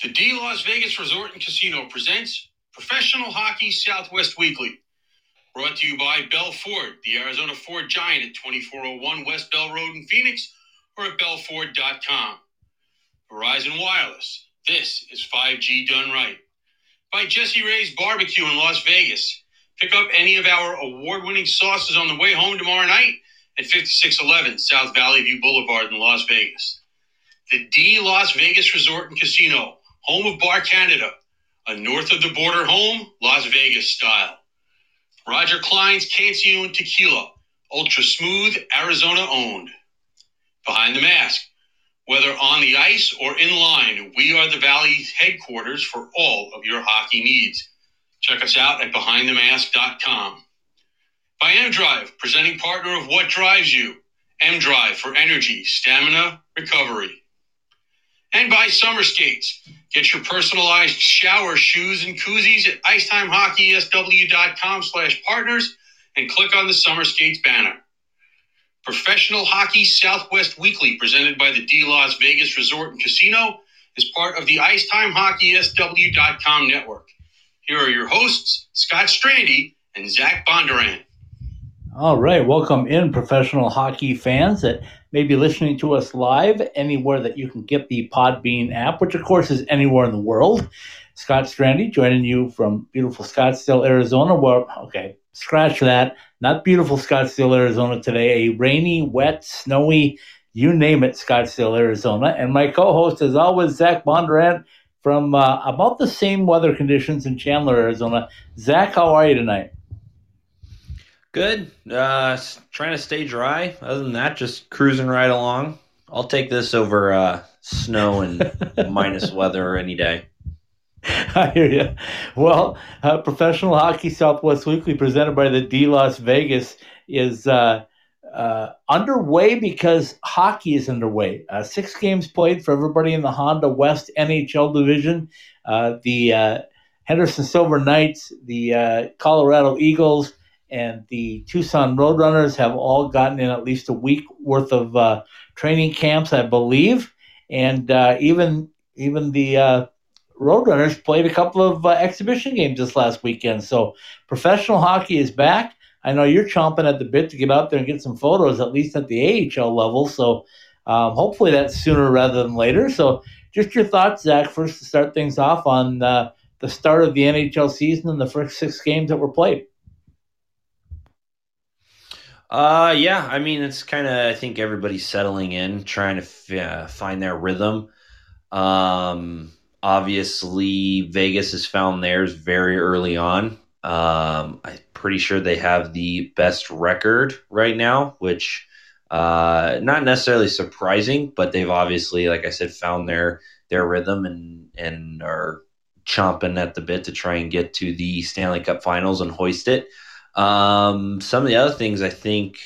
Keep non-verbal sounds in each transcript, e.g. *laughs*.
The D Las Vegas Resort and Casino presents Professional Hockey Southwest Weekly. Brought to you by Bell Ford, the Arizona Ford Giant at 2401 West Bell Road in Phoenix or at bellford.com. Verizon Wireless. This is 5G done right. By Jesse Ray's Barbecue in Las Vegas. Pick up any of our award winning sauces on the way home tomorrow night at 5611 South Valley View Boulevard in Las Vegas. The D Las Vegas Resort and Casino home of Bar Canada, a north of the border home, Las Vegas style. Roger Clyne's Cancion Tequila, ultra smooth, Arizona owned. Behind the mask, whether on the ice or in line, we are the Valley's headquarters for all of your hockey needs. Check us out at behindthemask.com. By M Drive, presenting partner of What Drives You, M Drive for energy, stamina, recovery. And by Summer Skates, Get your personalized shower shoes and koozies at icetimehockeySW.com slash partners and click on the Summer Skates banner. Professional Hockey Southwest Weekly, presented by the D Las Vegas Resort and Casino, is part of the IcetimeHockeySW.com network. Here are your hosts, Scott Strandy and Zach Bondurant. All right, welcome in professional hockey fans that may be listening to us live anywhere that you can get the Podbean app, which of course is anywhere in the world. Scott Strandy joining you from beautiful Scottsdale, Arizona. Where okay, scratch that. Not beautiful Scottsdale, Arizona today. A rainy, wet, snowy, you name it, Scottsdale, Arizona. And my co-host, as always, Zach Bondurant from uh, about the same weather conditions in Chandler, Arizona. Zach, how are you tonight? Good. Uh, trying to stay dry. Other than that, just cruising right along. I'll take this over uh, snow and *laughs* minus weather any day. I hear you. Well, uh, Professional Hockey Southwest Weekly, presented by the D Las Vegas, is uh, uh, underway because hockey is underway. Uh, six games played for everybody in the Honda West NHL division. Uh, the uh, Henderson Silver Knights, the Colorado Eagles, and the Tucson Roadrunners have all gotten in at least a week worth of uh, training camps, I believe, and uh, even even the uh, Roadrunners played a couple of uh, exhibition games this last weekend. So professional hockey is back. I know you're chomping at the bit to get out there and get some photos, at least at the AHL level. So um, hopefully that's sooner rather than later. So just your thoughts, Zach, first to start things off on uh, the start of the NHL season and the first six games that were played. Uh, yeah. I mean, it's kind of. I think everybody's settling in, trying to f- uh, find their rhythm. Um, obviously, Vegas has found theirs very early on. Um, I'm pretty sure they have the best record right now, which uh, not necessarily surprising, but they've obviously, like I said, found their their rhythm and and are chomping at the bit to try and get to the Stanley Cup Finals and hoist it. Um, some of the other things I think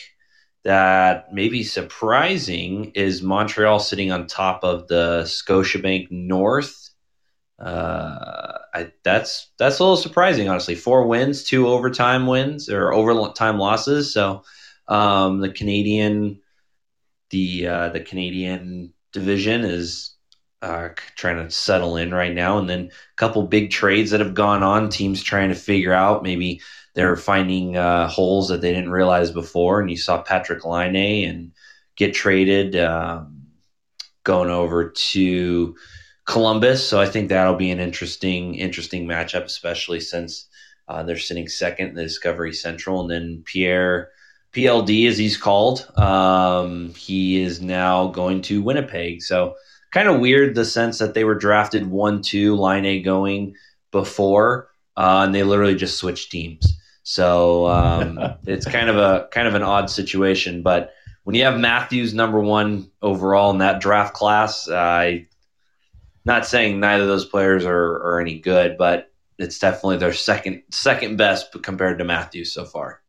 that may be surprising is Montreal sitting on top of the Scotiabank North. Uh, I, that's that's a little surprising, honestly. Four wins, two overtime wins or overtime losses. So um, the Canadian, the uh, the Canadian division is uh, trying to settle in right now, and then a couple big trades that have gone on. Teams trying to figure out maybe they're finding uh, holes that they didn't realize before. And you saw Patrik Laine and get traded, um, going over to Columbus. So I think that'll be an interesting, interesting matchup, especially since uh, they're sitting second in the Discovery Central, and then Pierre. PLD, as he's called, um, he is now going to Winnipeg. So kind of weird the sense that they were drafted one two Laine going before, uh, and they literally just switched teams. So um, *laughs* it's kind of a kind of an odd situation. But when you have Matthews number one overall in that draft class, uh, I not saying neither of those players are, are any good, but it's definitely their second second best compared to Matthews so far.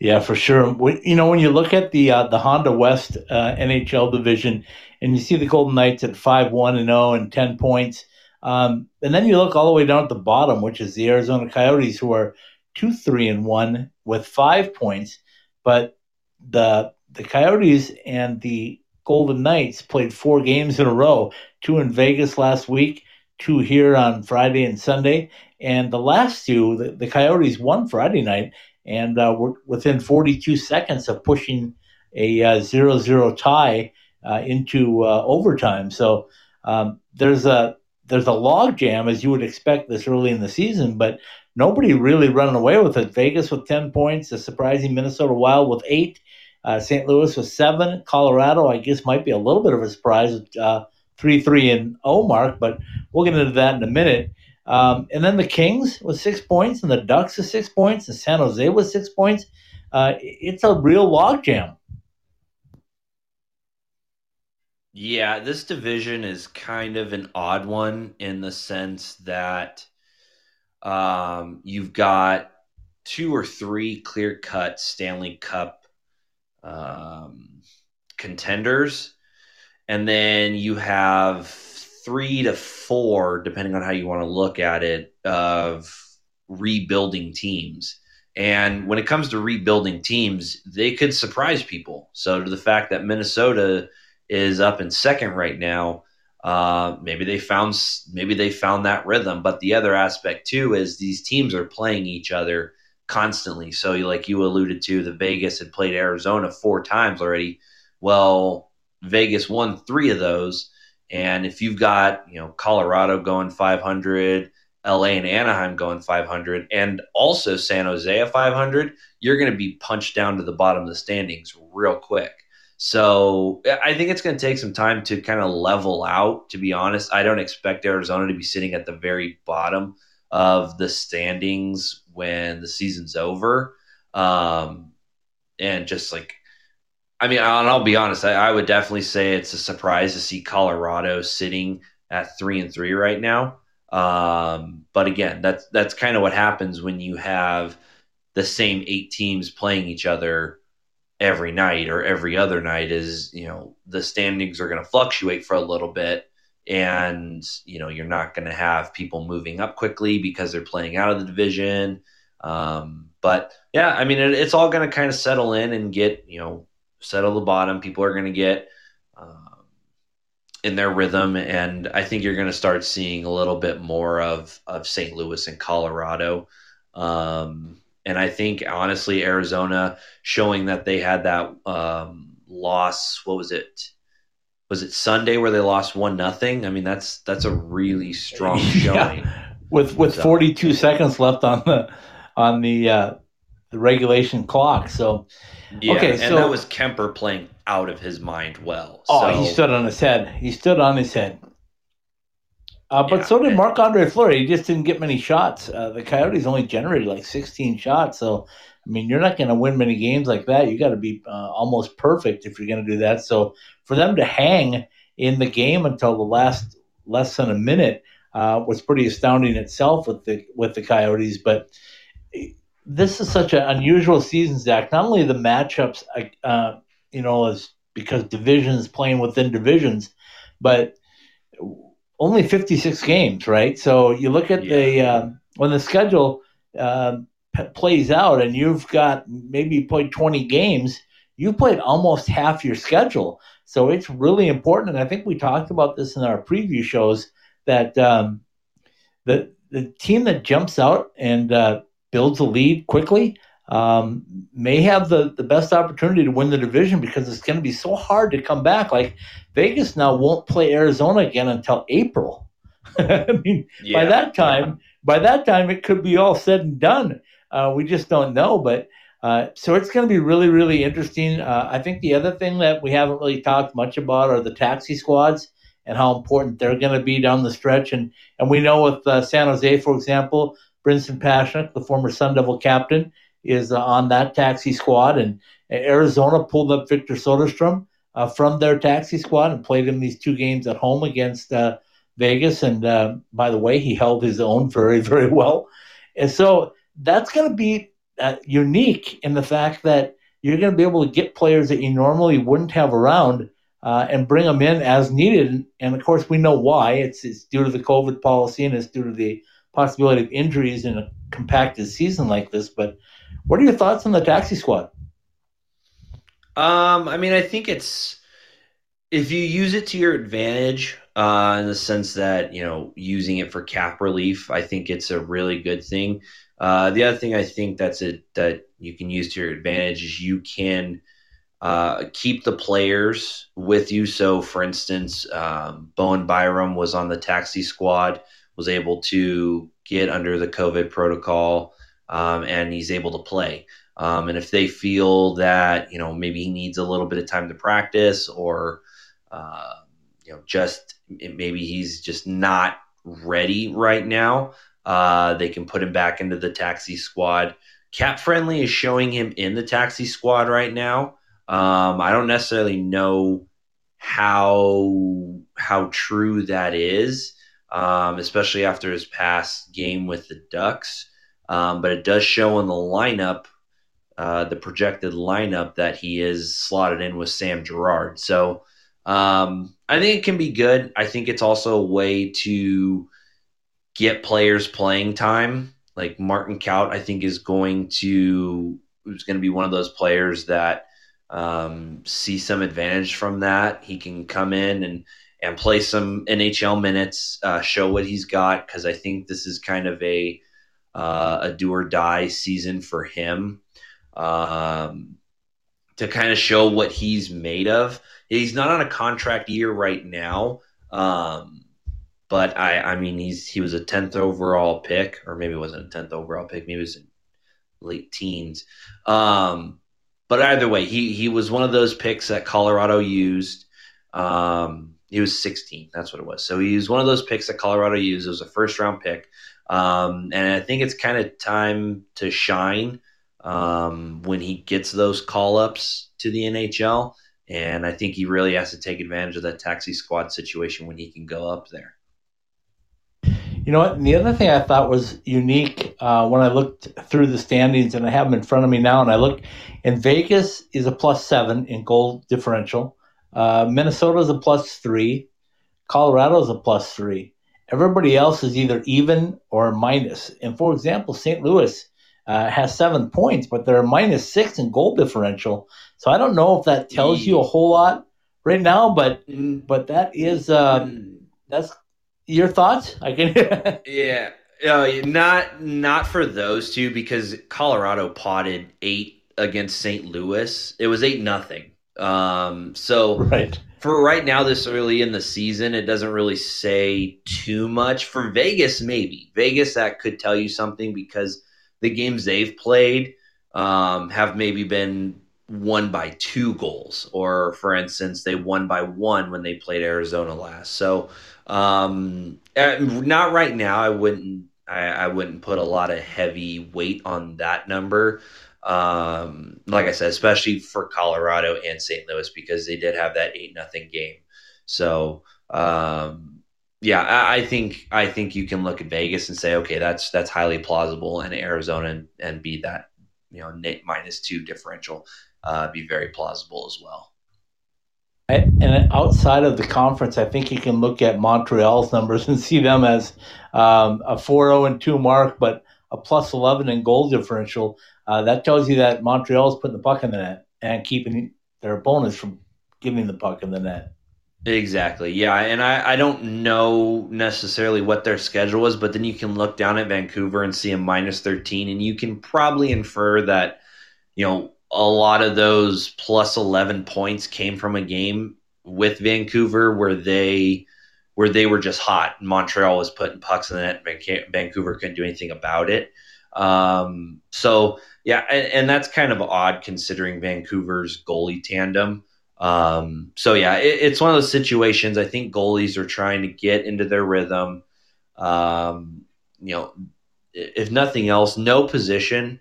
Yeah, for sure. You know, when you look at the uh, the Honda West uh, NHL division, and you see the Golden Knights at five one and zero oh and ten points, um, and then you look all the way down at the bottom, which is the Arizona Coyotes, who are two three and one with five points, but the the Coyotes and the Golden Knights played four games in a row. Two in Vegas last week, two here on Friday and Sunday. And the last two, the, the Coyotes won Friday night and uh, were within 42 seconds of pushing a uh, 0 0 tie uh, into uh, overtime. So um, there's a there's a log jam as you would expect this early in the season, but nobody really running away with it. Vegas with 10 points, the surprising Minnesota Wild with eight, uh, St. Louis with seven, Colorado, I guess, might be a little bit of a surprise, uh, 3 3 and 0 mark, but we'll get into that in a minute. Um, and then the Kings with six points, and the Ducks with six points, and San Jose with six points. Uh, it's a real logjam. Yeah, this division is kind of an odd one in the sense that um, you've got two or three clear cut Stanley Cup um, contenders, and then you have three to four, depending on how you want to look at it, of rebuilding teams. And when it comes to rebuilding teams, they could surprise people. So, to the fact that Minnesota is up in second right now. Uh, maybe they found maybe they found that rhythm, but the other aspect too is these teams are playing each other constantly. So, like you alluded to, the Vegas had played Arizona four times already. Well, Vegas won three of those, and if you've got you know Colorado going 500, LA and Anaheim going 500, and also San Jose at 500, you're going to be punched down to the bottom of the standings real quick. So I think it's going to take some time to kind of level out. To be honest, I don't expect Arizona to be sitting at the very bottom of the standings when the season's over. Um, and just like, I mean, and I'll be honest, I, I would definitely say it's a surprise to see Colorado sitting at three and three right now. Um, but again, that's that's kind of what happens when you have the same eight teams playing each other every night or every other night is you know the standings are going to fluctuate for a little bit and you know you're not going to have people moving up quickly because they're playing out of the division. Um, but yeah i mean it, it's all going to kind of settle in and get you know settle the bottom. People are going to get um, in their rhythm and i think you're going to start seeing a little bit more of of st louis and colorado. Um, and I think honestly, Arizona showing that they had that um, loss. What was it? Was it Sunday where they lost one nothing? I mean, that's that's a really strong *laughs* showing. Yeah. With with so. 42 seconds left on the on the uh, the regulation clock. So yeah, okay, and so, that was Kuemper playing out of his mind well. Oh, so. he stood on his head. He stood on his head. Uh, but yeah, so did Marc Andre Fleury. He just didn't get many shots. Uh, the Coyotes only generated like 16 shots. So, I mean, you're not going to win many games like that. You got to be uh, almost perfect if you're going to do that. So, for them to hang in the game until the last less than a minute uh, was pretty astounding itself with the with the Coyotes. But this is such an unusual season, Zach. Not only the matchups, uh, you know, is because divisions playing within divisions, but only 56 games, right? So you look at yeah. the uh, when the schedule uh, p- plays out, and you've got maybe played 20 games, you've played almost half your schedule. So it's really important, and I think we talked about this in our preview shows that um, the the team that jumps out and uh, builds a lead quickly um, may have the, the best opportunity to win the division because it's going to be so hard to come back. Like Vegas now won't play Arizona again until April. *laughs* I mean, yeah, by that time, by that time, it could be all said and done. Uh, we just don't know, but uh, so it's going to be really, really interesting. Uh, I think the other thing that we haven't really talked much about are the taxi squads and how important they're going to be down the stretch. And and we know with uh, San Jose, for example, Brinson Pasichnuk, the former Sun Devil captain, is uh, on that taxi squad, and Arizona pulled up Victor Soderstrom uh, from their taxi squad and played him these two games at home against uh, Vegas. And by the way, he held his own very, *laughs* very well. And so that's going to be unique in the fact that you're going to be able to get players that you normally wouldn't have around. Uh, and bring them in as needed. And of course, we know why. It's, it's due to the COVID policy and it's due to the possibility of injuries in a compacted season like this. But what are your thoughts on the taxi squad? Um, I mean, I think it's if you use it to your advantage, uh, in the sense that you know using it for cap relief. I think it's a really good thing. Uh, the other thing I think that's it that you can use to your advantage is you can uh, keep the players with you. So, for instance, um, Bowen Byram was on the taxi squad, was able to get under the COVID protocol, um, and he's able to play. Um, and if they feel that you know maybe he needs a little bit of time to practice, or uh, you know just maybe he's just not ready right now, uh, they can put him back into the taxi squad. Cap Friendly is showing him in the taxi squad right now. Um, I don't necessarily know how how true that is, um, especially after his past game with the Ducks. Um, but it does show in the lineup, uh, the projected lineup, that he is slotted in with Sam Girard. So um, I think it can be good. I think it's also a way to get players playing time. Like Martin Kaut, I think is going to is going to be one of those players that um, see some advantage from that. He can come in and and play some NHL minutes, uh, show what he's got because I think this is kind of a uh, a do or die season for him um, to kind of show what he's made of. He's not on a contract year right now, um, but I I mean he's he was a tenth overall pick, or maybe it wasn't a tenth overall pick, maybe it was in late teens. Um, but either way, he he was one of those picks that Colorado used. Um, he was 16. That's what it was. So he was one of those picks that Colorado used. It was a first round pick, um, and I think it's kind of time to shine um, when he gets those call ups to the NHL. And I think he really has to take advantage of that taxi squad situation when he can go up there. You know what? And the other thing I thought was unique uh, when I looked through the standings, and I have them in front of me now, and I look, and Vegas is a plus seven in goal differential. Uh, Minnesota is a plus three. Colorado is a plus three. Everybody else is either even or minus. And for example, St. Louis uh, has seven points, but they're minus six in goal differential. So I don't know if that tells you a whole lot right now, but mm. but that is uh, that's your thoughts? *laughs* I can. yeah, uh, not not for those two because Colorado potted eight against St. Louis. It was eight nothing. Um, so right for right now, this early in the season, it doesn't really say too much. For Vegas, maybe Vegas that could tell you something because the games they've played um, have maybe been won by two goals, or for instance, they won by one when they played Arizona last. So um, uh, not right now. I wouldn't. I, I, wouldn't put a lot of heavy weight on that number. Um, like I said, especially for Colorado and St. Louis because they did have that eight nothing game. So um, yeah, I, I, think I think you can look at Vegas and say, okay, that's that's highly plausible, and Arizona and, and beat that you know minus two differential uh, be very plausible as well. And outside of the conference, I think you can look at Montreal's numbers *laughs* and see them as um, a 4 0 and 2 mark, but a plus 11 in goal differential. Uh, that tells you that Montreal is putting the puck in the net and keeping their opponents from giving the puck in the net. Exactly. Yeah. And I, I don't know necessarily what their schedule was, but then you can look down at Vancouver and see a minus 13, and you can probably infer that, you know, a lot of those plus 11 points came from a game with Vancouver where they where they were just hot. Montreal was putting pucks in the net. Vancouver couldn't do anything about it. Um, so yeah, and, and, that's kind of odd considering Vancouver's goalie tandem. Um, so yeah, it, it's one of those situations. I think goalies are trying to get into their rhythm. Um, you know, if nothing else, no position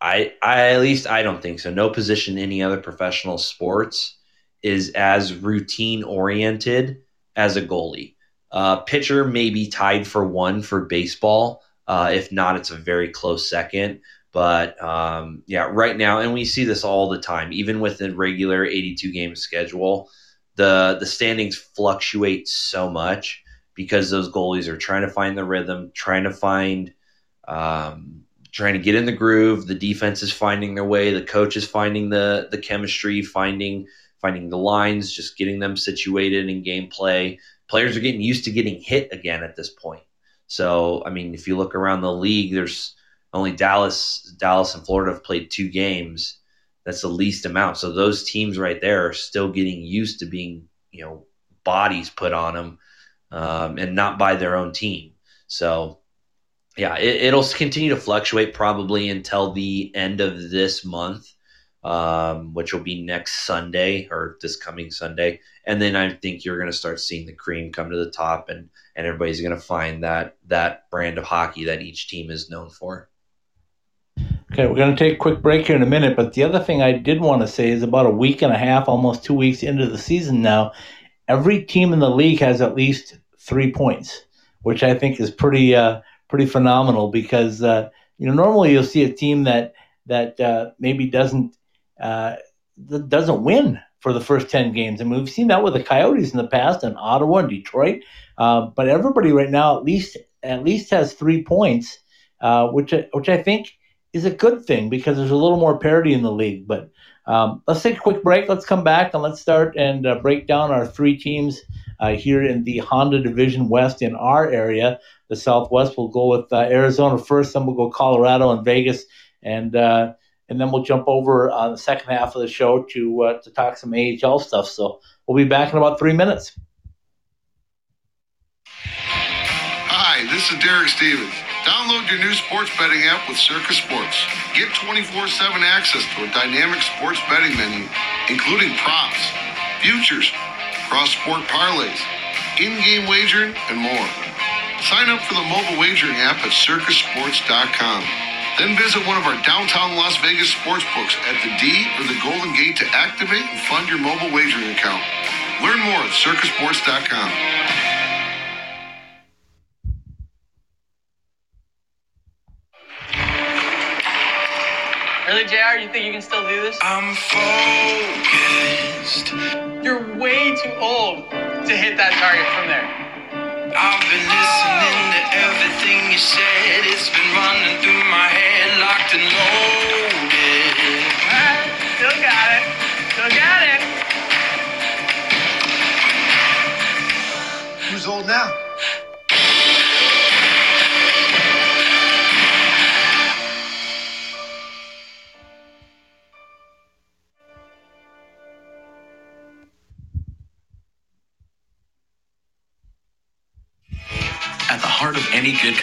I, I at least I don't think so. No position in any other professional sports is as routine oriented as a goalie. Uh, pitcher may be tied for one for baseball. Uh, if not, it's a very close second. But um, yeah, right now, and we see this all the time, even with the regular 82 game schedule, the the standings fluctuate so much because those goalies are trying to find the rhythm, trying to find um, trying to get in the groove. The defense is finding their way. The coach is finding the the chemistry, finding finding the lines, just getting them situated in gameplay, players are getting used to getting hit again at this point. So, I mean, if you look around the league, there's only Dallas, Dallas and Florida have played two games. That's the least amount. So those teams right there are still getting used to being, you know, bodies put on them, um, and not by their own team. So, yeah, it, will continue to fluctuate probably until the end of this month, um, which will be next Sunday or this coming Sunday, and then I think you're going to start seeing the cream come to the top, and and everybody's going to find that that brand of hockey that each team is known for. Okay, we're going to take a quick break here in a minute, but the other thing I did want to say is about a week and a half, almost two weeks into the season now, every team in the league has at least three points, which I think is pretty uh, pretty phenomenal because uh, you know normally you'll see a team that that uh, maybe doesn't uh, doesn't win for the first ten games. I mean we've seen that with the Coyotes in the past and Ottawa and Detroit, uh, but everybody right now at least at least has three points, uh, which which I think is a good thing because there's a little more parity in the league. But um, let's take a quick break. Let's come back and let's start and uh, break down our three teams uh, here in the Honda Division West in our area. The Southwest will go with uh, Arizona first, then we'll go Colorado and Vegas, and uh, and then we'll jump over on the second half of the show to uh, to talk some AHL stuff. So we'll be back in about three minutes. Hi, this is Derek Stevens. Download your new sports betting app with Circa Sports. Get 24 7 access to a dynamic sports betting menu, including props, futures, cross sport parlays, in game wagering, and more. Sign up for the mobile wagering app at circasports.com. Then visit one of our downtown Las Vegas sports books at the D or the Golden Gate to activate and fund your mobile wagering account. Learn more at circasports.com. Really, JR? You think you can still do this? I'm focused. You're way too old to hit that target from there. I've been listening to everything you said. It's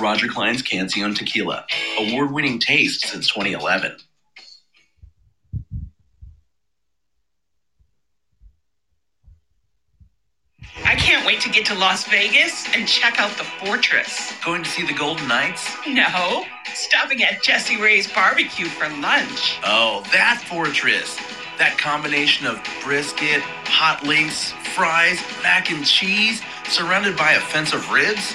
Roger Clyne's Cancion Tequila, award winning taste since 2011. I can't wait to get to Las Vegas and check out the fortress. Going to see the Golden Knights? No, stopping at Jesse Ray's barbecue for lunch. Oh, that fortress. That combination of brisket, hot links, fries, mac and cheese surrounded by offensive ribs?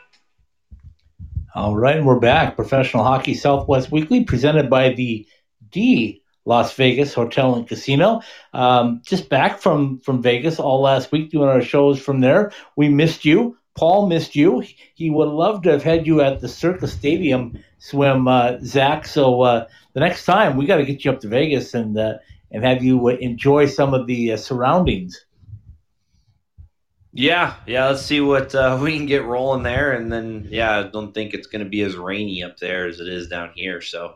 All right, and we're back. Professional Hockey Southwest Weekly, presented by the D Las Vegas Hotel and Casino. Um, just back from from Vegas all last week doing our shows from there. We missed you. Paul missed you. He would love to have had you at the Circa Stadium swim, uh, Zach. So uh, the next time we got to get you up to Vegas and uh, and have you enjoy some of the uh, surroundings. Yeah, yeah. Let's see what uh, *laughs* we can get rolling there, and then yeah, I don't think it's going to be as rainy up there as it is down here. So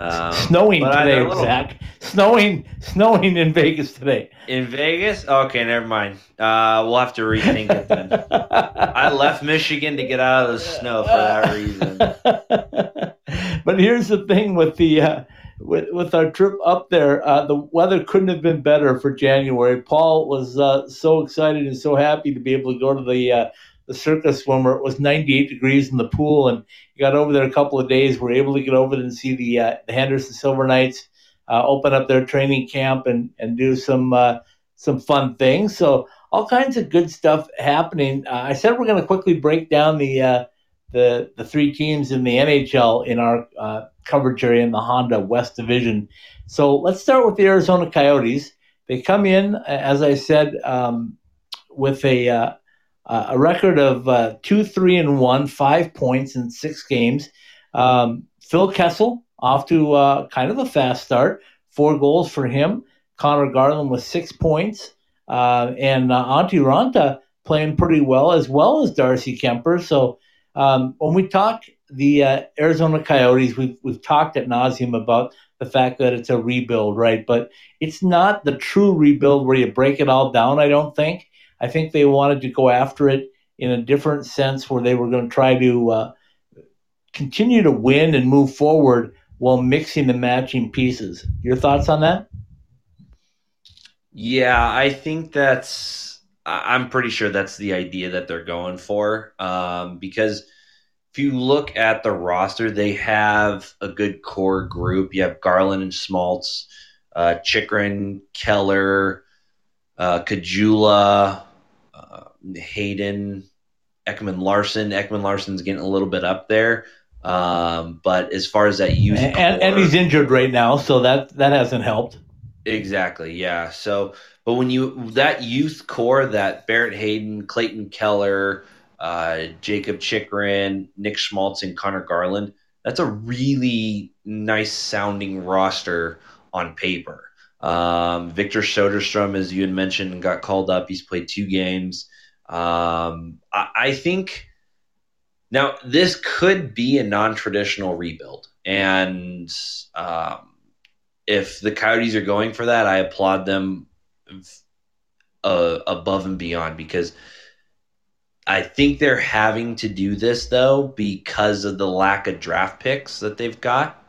um, *laughs* snowing today, little... Zach. Snowing, snowing in Vegas today. In Vegas? Okay, never mind. Uh, we'll have to rethink it then. *laughs* I left Michigan to get out of the snow for that reason. but here's the thing with the. Uh, with, with our trip up there, uh, the weather couldn't have been better for January. Paul was uh, so excited and so happy to be able to go to the uh, the Circa swimmer. It was 98 degrees in the pool, and got over there a couple of days. We are able to get over and see the uh, the Henderson Silver Knights uh, open up their training camp and and do some uh, some fun things. So all kinds of good stuff happening. I said we're going to quickly break down the the the three teams in the NHL in our coverage area in the Honda West Division. So let's start with the Arizona Coyotes. They come in, as I said, um, with a uh, a record of uh, two, three, and one, five points in six games. Um, Phil Kessel off to uh, kind of a fast start, four goals for him. Conor Garland with six points, uh, and uh, Antti Raanta playing pretty well as well as Darcy Kuemper. So um, when we talk the uh, Arizona Coyotes, we've we've talked at nauseum about the fact that it's a rebuild, right? But it's not the true rebuild where you break it all down. I don't think. I think they wanted to go after it in a different sense, where they were going to try to uh, continue to win and move forward while mixing the matching pieces. Your thoughts on that? Yeah, I think that's. I'm pretty sure that's the idea that they're going for, um, because if you look at the roster, they have a good core group. You have Garland and Schmaltz, uh, Chychrun, Keller, uh, Caggiula, uh, Hayton, Ekman Larsson. Ekman Larsson's getting a little bit up there. Um, but as far as that youth, and, core, and he's injured right now, so that that hasn't helped. Exactly, yeah. So, but when you that youth core, that Barrett Hayton, Clayton Keller, uh, Jakob Chychrun, Nick Schmaltz, and Conor Garland. That's a really nice sounding roster on paper. Um, Victor Soderstrom, as you had mentioned, got called up. He's played two games. Um, I, I think now this could be a non traditional rebuild. And um, if the Coyotes are going for that, I applaud them uh, above and beyond because – I think they're having to do this though because of the lack of draft picks that they've got.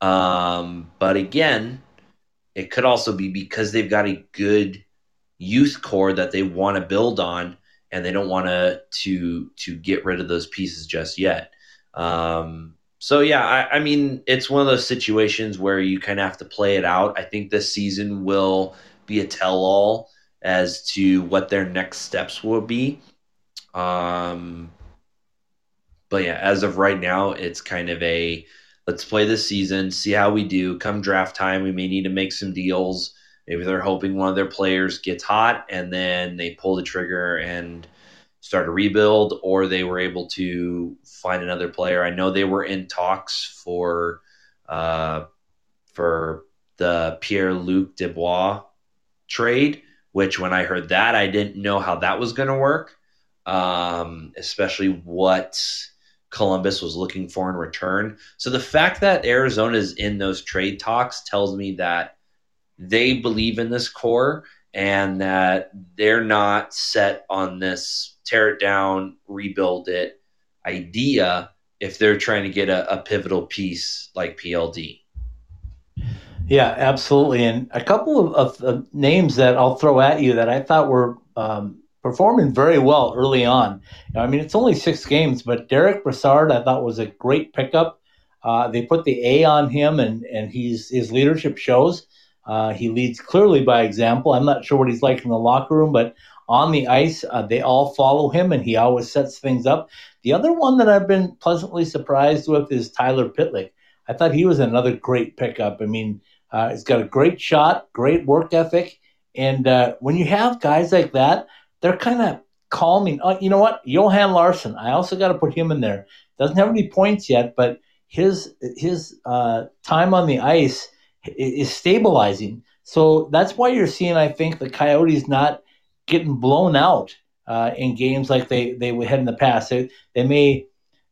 Um, but again, it could also be because they've got a good youth core that they want to build on, and they don't want to to to get rid of those pieces just yet. Um, so yeah, I, I mean, it's one of those situations where you kind of have to play it out. I think this season will be a tell-all as to what their next steps will be. Um, but yeah, as of right now, it's kind of a let's play this season, see how we do. Come draft time, we may need to make some deals. Maybe they're hoping one of their players gets hot and then they pull the trigger and start a rebuild, or they were able to find another player. I know they were in talks for uh, for the Pierre Luc Dubois trade, which when I heard that, I didn't know how that was going to work um, especially what Columbus was looking for in return. So the fact that Arizona is in those trade talks tells me that they believe in this core and that they're not set on this tear it down, rebuild it idea if they're trying to get a, a pivotal piece like PLD. Yeah, absolutely. And a couple of, of, names that I'll throw at you that I thought were um, performing very well early on. I mean, it's only six games, but Derek Brassard I thought was a great pickup. Uh, they put the A on him, and and he's his leadership shows. Uh, he leads clearly by example. I'm not sure what he's like in the locker room, but on the ice, uh, they all follow him, and he always sets things up. The other one that I've been pleasantly surprised with is Tyler Pitlick. I thought he was another great pickup. I mean, uh, he's got a great shot, great work ethic, and uh, when you have guys like that, they're kind of calming. Oh, you know what? Johan Larsson. I also got to put him in there. Doesn't have any points yet, but his his uh, time on the ice is stabilizing. So that's why you're seeing, I think, the Coyotes not getting blown out uh, in games like they they had in the past. They, they may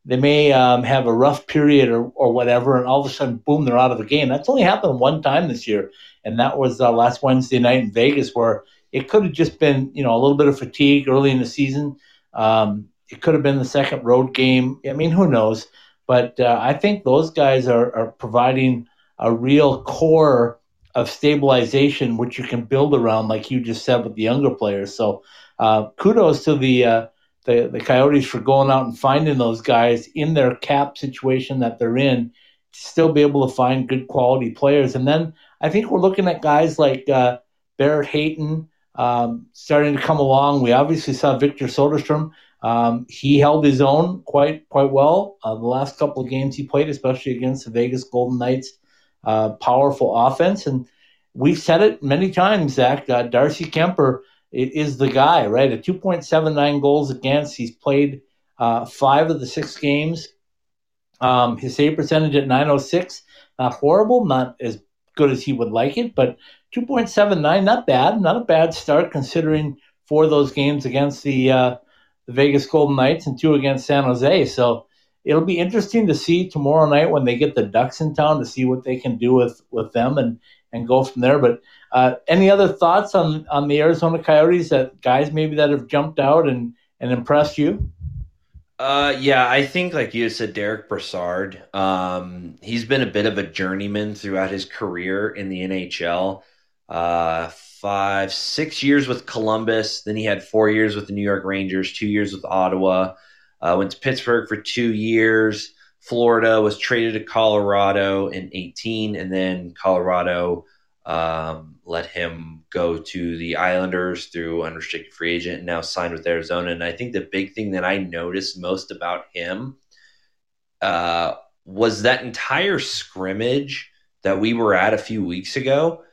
they may um, have a rough period or, or whatever, and all of a sudden, boom, they're out of the game. That's only happened one time this year, and that was uh, last Wednesday night in Vegas, where it could have just been you know a little bit of fatigue early in the season. Um, it could have been the second road game. I mean, who knows? But uh, I think those guys are, are providing a real core of stabilization, which you can build around, like you just said with the younger players. So uh, kudos to the, uh, the the Coyotes for going out and finding those guys in their cap situation that they're in, to still be able to find good quality players. And then I think we're looking at guys like uh, Barrett Hayton um, starting to come along. We obviously saw Victor Soderstrom. Um, he held his own quite quite well uh, the last couple of games he played, especially against the Vegas Golden Knights. Uh, powerful offense, and we've said it many times. Zach uh, Darcy Kuemper is the guy, right? A 2.79 goals against. He's played uh, five of the six games. Um, his save percentage at 906, not horrible, not as good as he would like it, but 2.79, not bad, not a bad start considering for those games against the uh, the Vegas Golden Knights and two against San Jose. So it'll be interesting to see tomorrow night when they get the Ducks in town to see what they can do with with them and and go from there. But uh, any other thoughts on on the Arizona Coyotes that guys maybe that have jumped out and and impressed you? Uh, yeah, I think like you said, Derek Brassard. Um, he's been a bit of a journeyman throughout his career in the NHL. Uh, five, six years with Columbus. Then he had four years with the New York Rangers, two years with Ottawa. Uh, went to Pittsburgh for two years. Florida was traded to Colorado in 18, and then Colorado um, let him go to the Islanders through unrestricted free agent and now signed with Arizona. And I think the big thing that I noticed most about him uh, was that entire scrimmage that we were at a few weeks ago.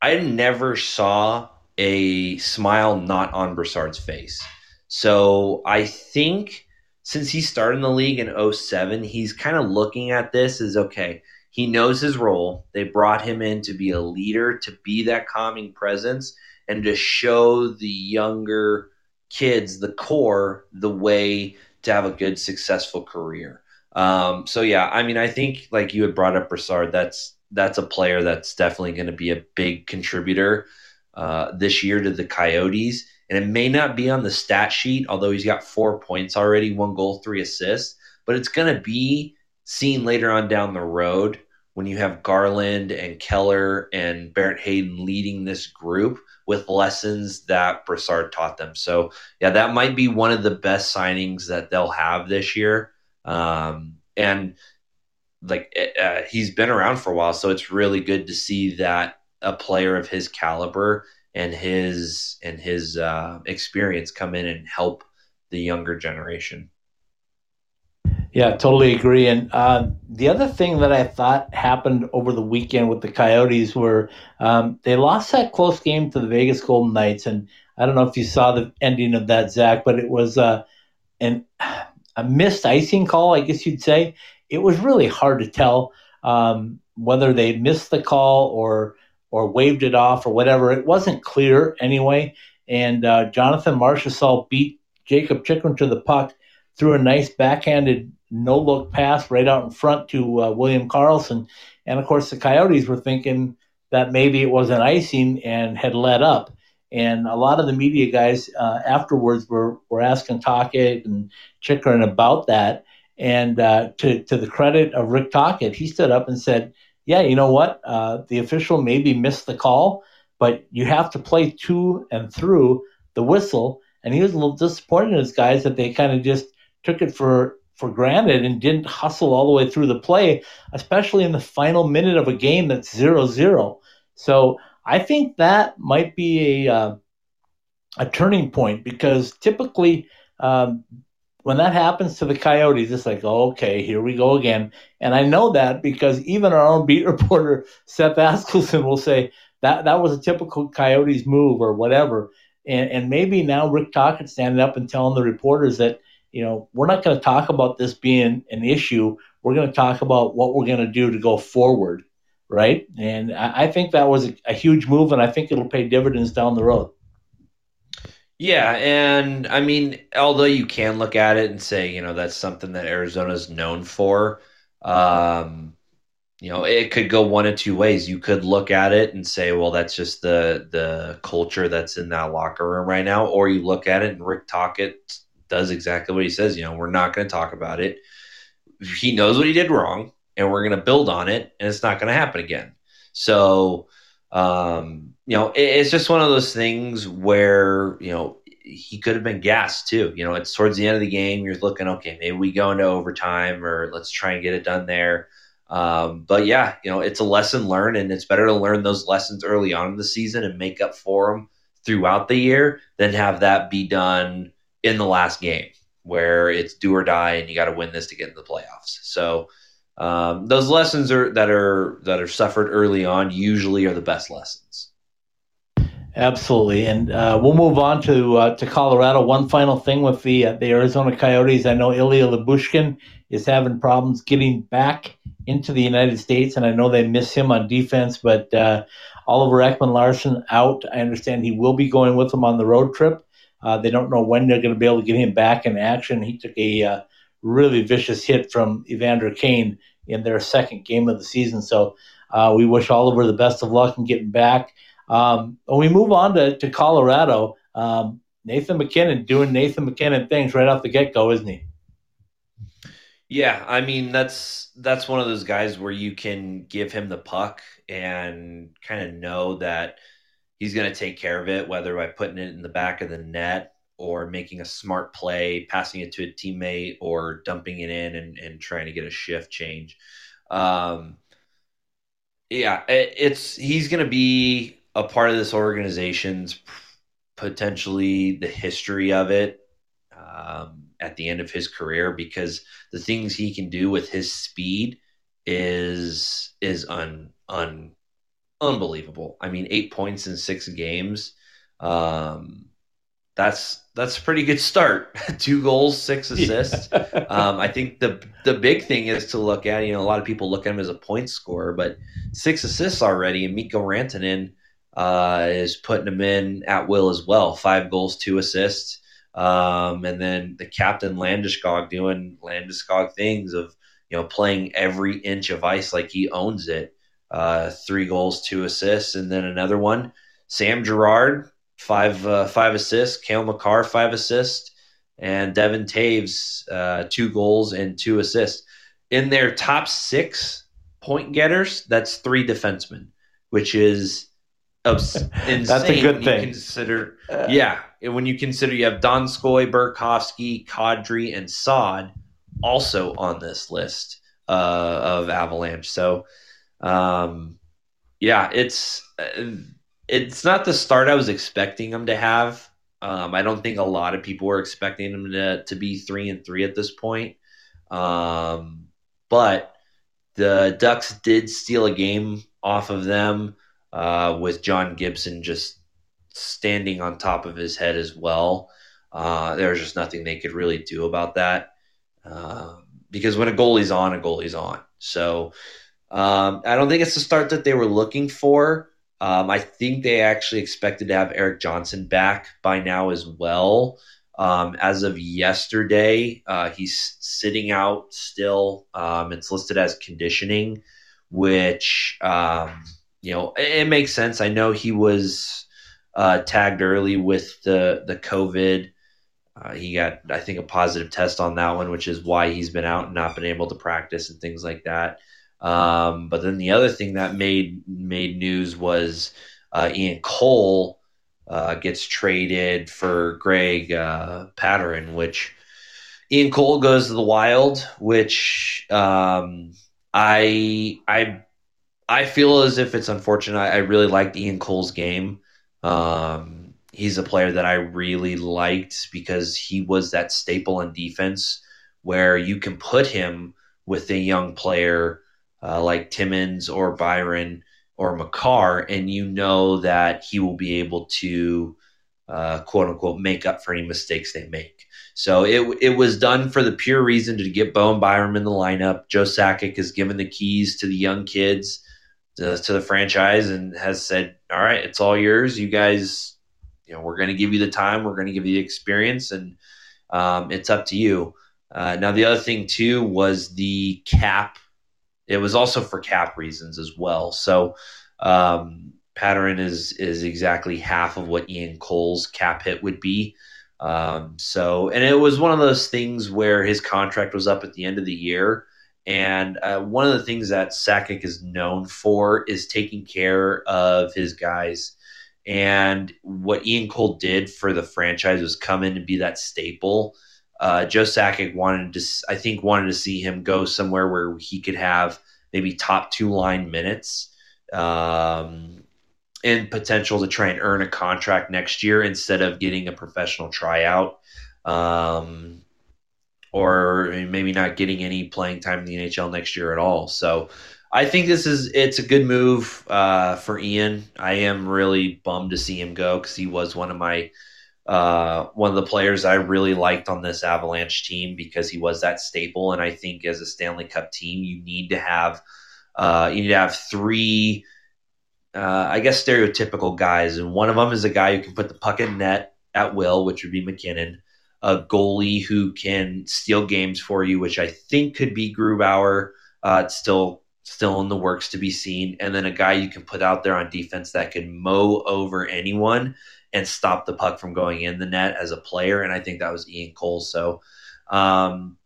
I never saw a smile not on Brassard's face. So I think since he started in the league in 07, he's kind of looking at this as okay, he knows his role. They brought him in to be a leader, to be that calming presence, and to show the younger kids, the core, the way to have a good, successful career. Um, so yeah, I mean, I think like you had brought up Brassard, that's that's a player that's definitely going to be a big contributor uh, this year to the Coyotes and it may not be on the stat sheet, although he's got four points already, one goal, three assists, but it's going to be seen later on down the road when you have Garland and Keller and Barrett Hayton leading this group with lessons that Brassard taught them. So, yeah, that might be one of the best signings that they'll have this year. Um, and like uh, he's been around for a while, so it's really good to see that a player of his caliber and his and his uh, experience come in and help the younger generation. Yeah, totally agree. And uh, the other thing that I thought happened over the weekend with the Coyotes were um, they lost that close game to the Vegas Golden Knights, and I don't know if you saw the ending of that, Zach, but it was uh, an *sighs* a missed icing call, I guess you'd say. It was really hard to tell um, whether they missed the call or or waved it off or whatever. It wasn't clear anyway. And uh, Jonathan Marchessault beat Jakob Chychrun to the puck threw a nice backhanded no look pass right out in front to uh, William Karlsson. And of course, the Coyotes were thinking that maybe it was an icing and had let up. And a lot of the media guys uh, afterwards were, were asking Tocchet and Chychrun about that. And uh, to, to the credit of Rick Tocchet, he stood up and said, yeah, you know what? Uh, the official maybe missed the call, but you have to play to and through the whistle. And he was a little disappointed in his guys that they kind of just took it for for granted and didn't hustle all the way through the play, especially in the final minute of a game that's zero zero. So I think that might be a uh, a turning point because typically um, when that happens to the Coyotes, it's like, okay, here we go again. And I know that because even our own beat *laughs* reporter, Seth Askelson, will say that that was a typical Coyotes move or whatever. And, and maybe now Rick Tocchet standing up and telling the reporters that, you know, we're not going to talk about this being an issue. We're going to talk about what we're going to do to go forward. Right. And I, I think that was a, a huge move, and I think it'll pay dividends down the road. Yeah, and I mean, although you can look at it and say, you know, that's something that Arizona's known for. Um, you know, it could go one of two ways. You could look at it and say, well, that's just the the culture that's in that locker room right now, or you look at it and Rick Tocchet does exactly what he says. You know, we're not going to talk about it. He knows what he did wrong, and we're going to build on it, and it's not going to happen again. So, um, you know, it, it's just one of those things where you know he could have been gassed too. You know, it's towards the end of the game. You're looking, okay, maybe we go into overtime, or let's try and get it done there um, but yeah, you know, it's a lesson learned, and it's better to learn those lessons early on in the season and make up for them throughout the year than have that be done in the last game where it's do or die and you got to win this to get into the playoffs. So um, those lessons are that are that are suffered early on usually are the best lessons. Absolutely, and uh, we'll move on to uh, to Colorado. One final thing with the uh, the Arizona Coyotes. I know Ilya Lyubushkin is having problems getting back into the United States, and I know they miss him on defense. But uh, Oliver Ekman Larsson out. I understand he will be going with them on the road trip. Uh, they don't know when they're going to be able to get him back in action. He took a uh, really vicious hit from Evander Kane in their second game of the season. So we wish Oliver the best of luck in getting back. Um, when we move on to, to Colorado, um, Nathan MacKinnon doing Nathan MacKinnon things right off the get go, isn't he? Yeah, I mean that's that's one of those guys where you can give him the puck and kind of know that he's going to take care of it, whether by putting it in the back of the net or making a smart play, passing it to a teammate, or dumping it in and, and trying to get a shift change. Um, yeah, it, it's he's going to be a part of this organization's potentially the history of it um, at the end of his career because the things he can do with his speed is is un, un unbelievable. I mean, eight points in six games. Um, that's that's a pretty good start. *laughs* Two goals, six assists. Yeah. um, I think the the big thing is to look at. You know, a lot of people look at him as a point scorer, but six assists already, and Mikko Rantanen uh, is putting him in at will as well. Five goals, two assists. Um, and then the captain Landeskog doing Landeskog things of you know playing every inch of ice like he owns it. Uh, three goals, two assists, and then another one. Sam Girard, five uh, five assists. Kale Makar, five assists, and Devon Toews uh, two goals and two assists. In their top six point getters, that's three defensemen, which is insane. *laughs* That's a good thing. Consider, uh, yeah, when you consider you have Donskoy, Burakovsky, Kadri, and Saad also on this list uh, of Avalanche. So, um, yeah, it's it's not the start I was expecting them to have. Um, I don't think a lot of people were expecting them to, to be three and three at this point. Um, but the Ducks did steal a game off of them uh, with John Gibson just standing on top of his head as well. Uh, there was just nothing they could really do about that uh, because when a goalie's on, a goalie's on. So um, I don't think it's the start that they were looking for. Um, I think they actually expected to have Erik Johnson back by now as well. Um, as of yesterday, uh, he's sitting out still. Um, it's listed as conditioning, which um, you know, it, it makes sense. I know he was uh, tagged early with the the COVID. Uh, he got, I think, a positive test on that one, which is why he's been out and not been able to practice and things like that. Um, but then the other thing that made made news was uh, Ian Cole uh, gets traded for Greg uh, Pateryn, which Ian Cole goes to the Wild, which um, I I I feel as if it's unfortunate. I, I really liked Ian Cole's game. Um, he's a player that I really liked because he was that staple in defense where you can put him with a young player uh, like Timmins or Byram or Makar, and you know that he will be able to uh, quote unquote make up for any mistakes they make. So it it was done for the pure reason to get Bowen Byram in the lineup. Joe Sakic has given the keys to the young kids to, to the franchise and has said, "All right, it's all yours. You guys, you know, we're going to give you the time, we're going to give you the experience, and um, it's up to you. Uh, now, the other thing too was the cap. It was also for cap reasons as well. So, um, Pateryn is is exactly half of what Ian Cole's cap hit would be. Um, so, and it was one of those things where his contract was up at the end of the year. And uh, one of the things that Sakic is known for is taking care of his guys. And what Ian Cole did for the franchise was come in and be that staple. Uh, Joe Sakic wanted to, I think, wanted to see him go somewhere where he could have maybe top two line minutes um, and potential to try and earn a contract next year instead of getting a professional tryout. Um, or maybe not getting any playing time in the NHL next year at all. So I think this is it's a good move uh, for Ian. I am really bummed to see him go because he was one of my uh, one of the players I really liked on this Avalanche team because he was that staple. And I think as a Stanley Cup team, you need to have uh, you need to have three, uh, I guess, stereotypical guys, and one of them is a guy who can put the puck in net at will, which would be MacKinnon. a goalie who can steal games for you, which I think could be Grubauer. Uh, it's still still in the works to be seen, and then a guy you can put out there on defense that can mow over anyone and stop the puck from going in the net as a player. And I think that was Ian Cole. So, um,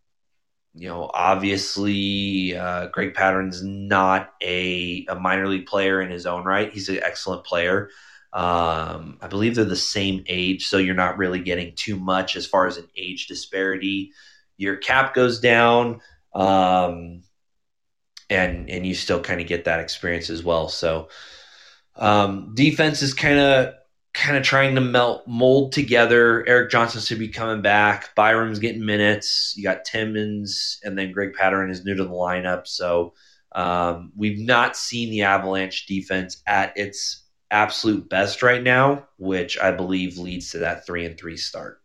you know, obviously, uh, Greg Pateryn's not a, a minor league player in his own right. He's an excellent player. Um, I believe they're the same age, so you're not really getting too much as far as an age disparity. Your cap goes down, um, and and you still kind of get that experience as well. So um, defense is kind of kind of trying to melt mold together. Erik Johnson should be coming back. Byram's getting minutes. You got Timmins, and then Greg Pateryn is new to the lineup. So um, we've not seen the Avalanche defense at its absolute best right now, which I believe leads to that three and three start.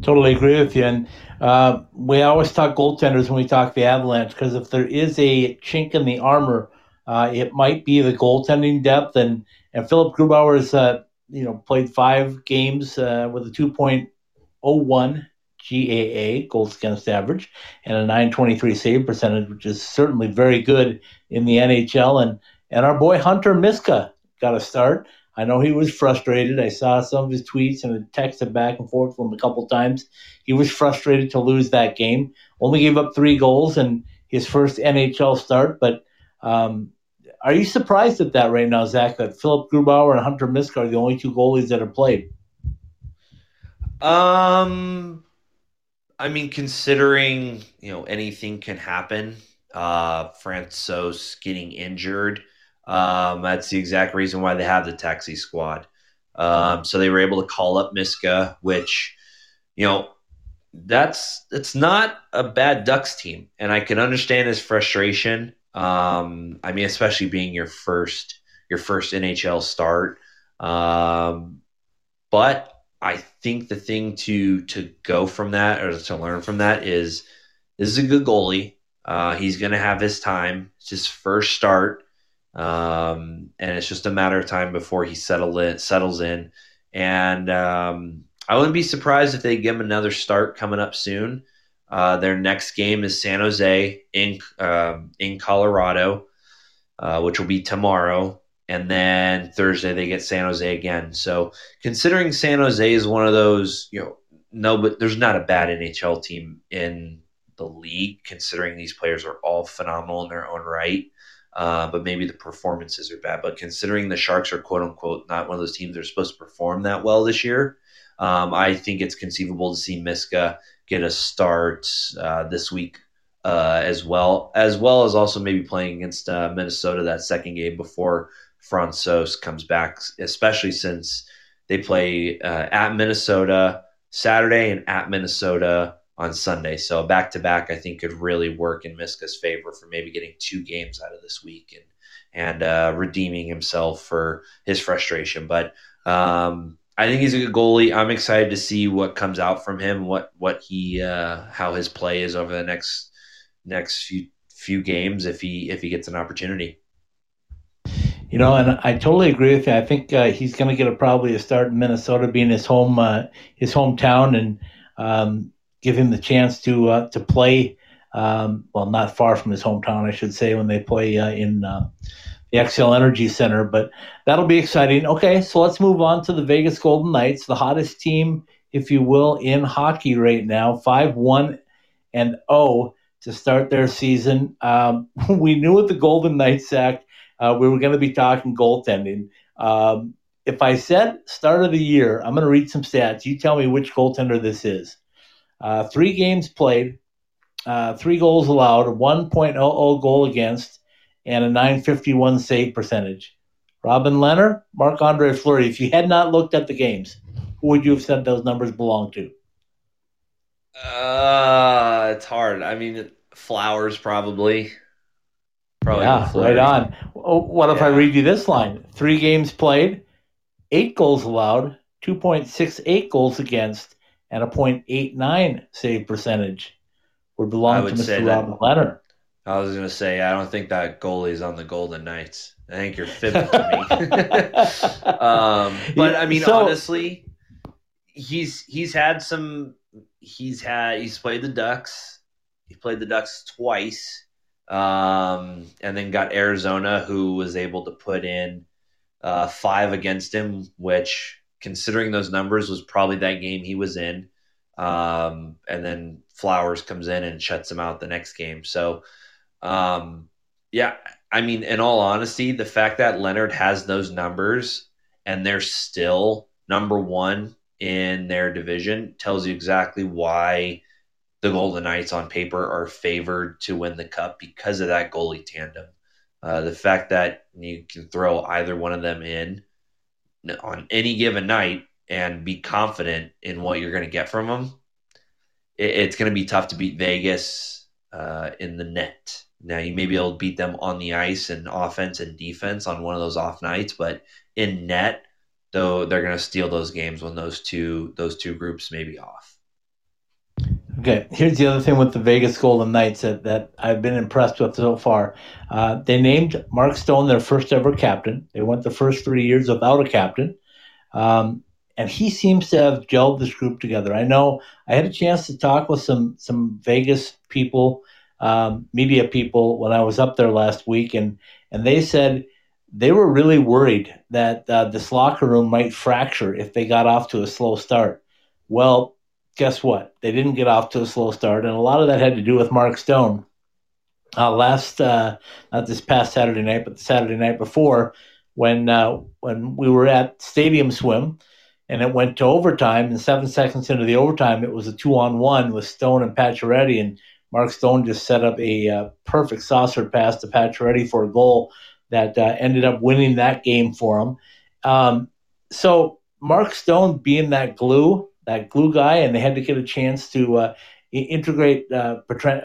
Totally agree with you. And uh, we always talk goaltenders when we talk the Avalanche because if there is a chink in the armor, uh, it might be the goaltending depth. And and Philip Grubauer has uh, you know played five games uh, with a 2.01 GAA goals against average and a 923 save percentage, which is certainly very good in the NHL. And and our boy Hunter Miska got a start. I know he was frustrated. I saw some of his tweets and texted back and forth with him a couple times. He was frustrated to lose that game. Only gave up three goals in his first NHL start. But um, are you surprised at that right now, Zach? That Philip Grubauer and Hunter Miska are the only two goalies that have played. Um, I mean, considering you know anything can happen. Uh, Francouz getting injured um, that's the exact reason why they have the taxi squad. Um, so they were able to call up Miska, which, you know, that's it's not a bad Ducks team, and I can understand his frustration. Um, I mean, especially being your first your first NHL start. Um, but I think the thing to to go from that or to learn from that is this is a good goalie. Uh, he's going to have his time. It's his first start. Um, and it's just a matter of time before he settle in, settles in. And um, I wouldn't be surprised if they give him another start coming up soon. Uh, their next game is San Jose in uh, in Colorado, uh, which will be tomorrow, and then Thursday they get San Jose again. So considering San Jose is one of those, you know, no, but there's not a bad NHL team in the league. Considering these players are all phenomenal in their own right, uh, but maybe the performances are bad. But considering the Sharks are quote unquote not one of those teams that are supposed to perform that well this year, um, I think it's conceivable to see Miska get a start uh, this week uh, as well, as well as also maybe playing against uh, Minnesota that second game before Francouz comes back, especially since they play uh, at Minnesota Saturday and at Minnesota on Sunday. So back to back, I think could really work in Miska's favor for maybe getting two games out of this week and and uh, redeeming himself for his frustration. But um, I think he's a good goalie. I'm excited to see what comes out from him, what what he uh, how his play is over the next next few few games if he if he gets an opportunity. You know, and I totally agree with you. I think uh, he's going to get a, probably a start in Minnesota, being his home, uh, his hometown, and um, give him the chance to uh, to play. Um, well, not far from his hometown, I should say, when they play uh, in uh, the Xcel Energy Center. But that'll be exciting. Okay, so let's move on to the Vegas Golden Knights, the hottest team, if you will, in hockey right now. Five one and zero oh to start their season. Um, *laughs* we knew with the Golden Knights, Zach, uh, we were going to be talking goaltending. Um, if I said start of the year, I'm going to read some stats. You tell me which goaltender this is. Uh, three games played, uh, three goals allowed, 1.00 goal against, and a 951 save percentage. Robin Lehner, Marc Andre Fleury. If you had not looked at the games, who would you have said those numbers belong to? Uh, it's hard. I mean, Flowers probably. Probably yeah, right on. Oh, what if yeah. I read you this line? Three games played, eight goals allowed, 2.68 goals against, and a .89 save percentage would belong to Mr. Robin Lehner. I was going to say, I don't think that goalie's on the Golden Knights. I think you're *laughs* fibbing to me. *laughs* um, but I mean, so, honestly, he's he's had some. He's had he's played the Ducks. He played the Ducks twice, um, and then got Arizona, who was able to put in uh, five against him, which considering those numbers, was probably that game he was in. Um, and then Flowers comes in and shuts him out the next game. So, um, yeah, I mean, in all honesty, the fact that Lehner has those numbers and they're still number one in their division tells you exactly why the Golden Knights on paper are favored to win the cup because of that goalie tandem. Uh, the fact that you can throw either one of them in on any given night and be confident in what you're going to get from them, it, it's going to be tough to beat Vegas uh, in the net. Now you may be able to beat them on the ice and offense and defense on one of those off nights, but in net, though, they're going to steal those games when those two those two groups may be off. Okay, here's the other thing with the Vegas Golden Knights that, that I've been impressed with so far. Uh, they named Mark Stone their first ever captain. They went the first three years without a captain. Um, and he seems to have gelled this group together. I know I had a chance to talk with some some Vegas people, um, media people, when I was up there last week, and and they said they were really worried that uh, this locker room might fracture if they got off to a slow start. Well, guess what? They didn't get off to a slow start, and a lot of that had to do with Mark Stone. Uh, last, uh, not this past Saturday night, but the Saturday night before, when uh, when we were at Stadium Swim, and it went to overtime. And seven seconds into the overtime, it was a two-on-one with Stone and Pacioretty, and Mark Stone just set up a uh, perfect saucer pass to Pacioretty for a goal that uh, ended up winning that game for him. Um, so Mark Stone being that glue that glue guy, and they had to get a chance to uh, integrate uh,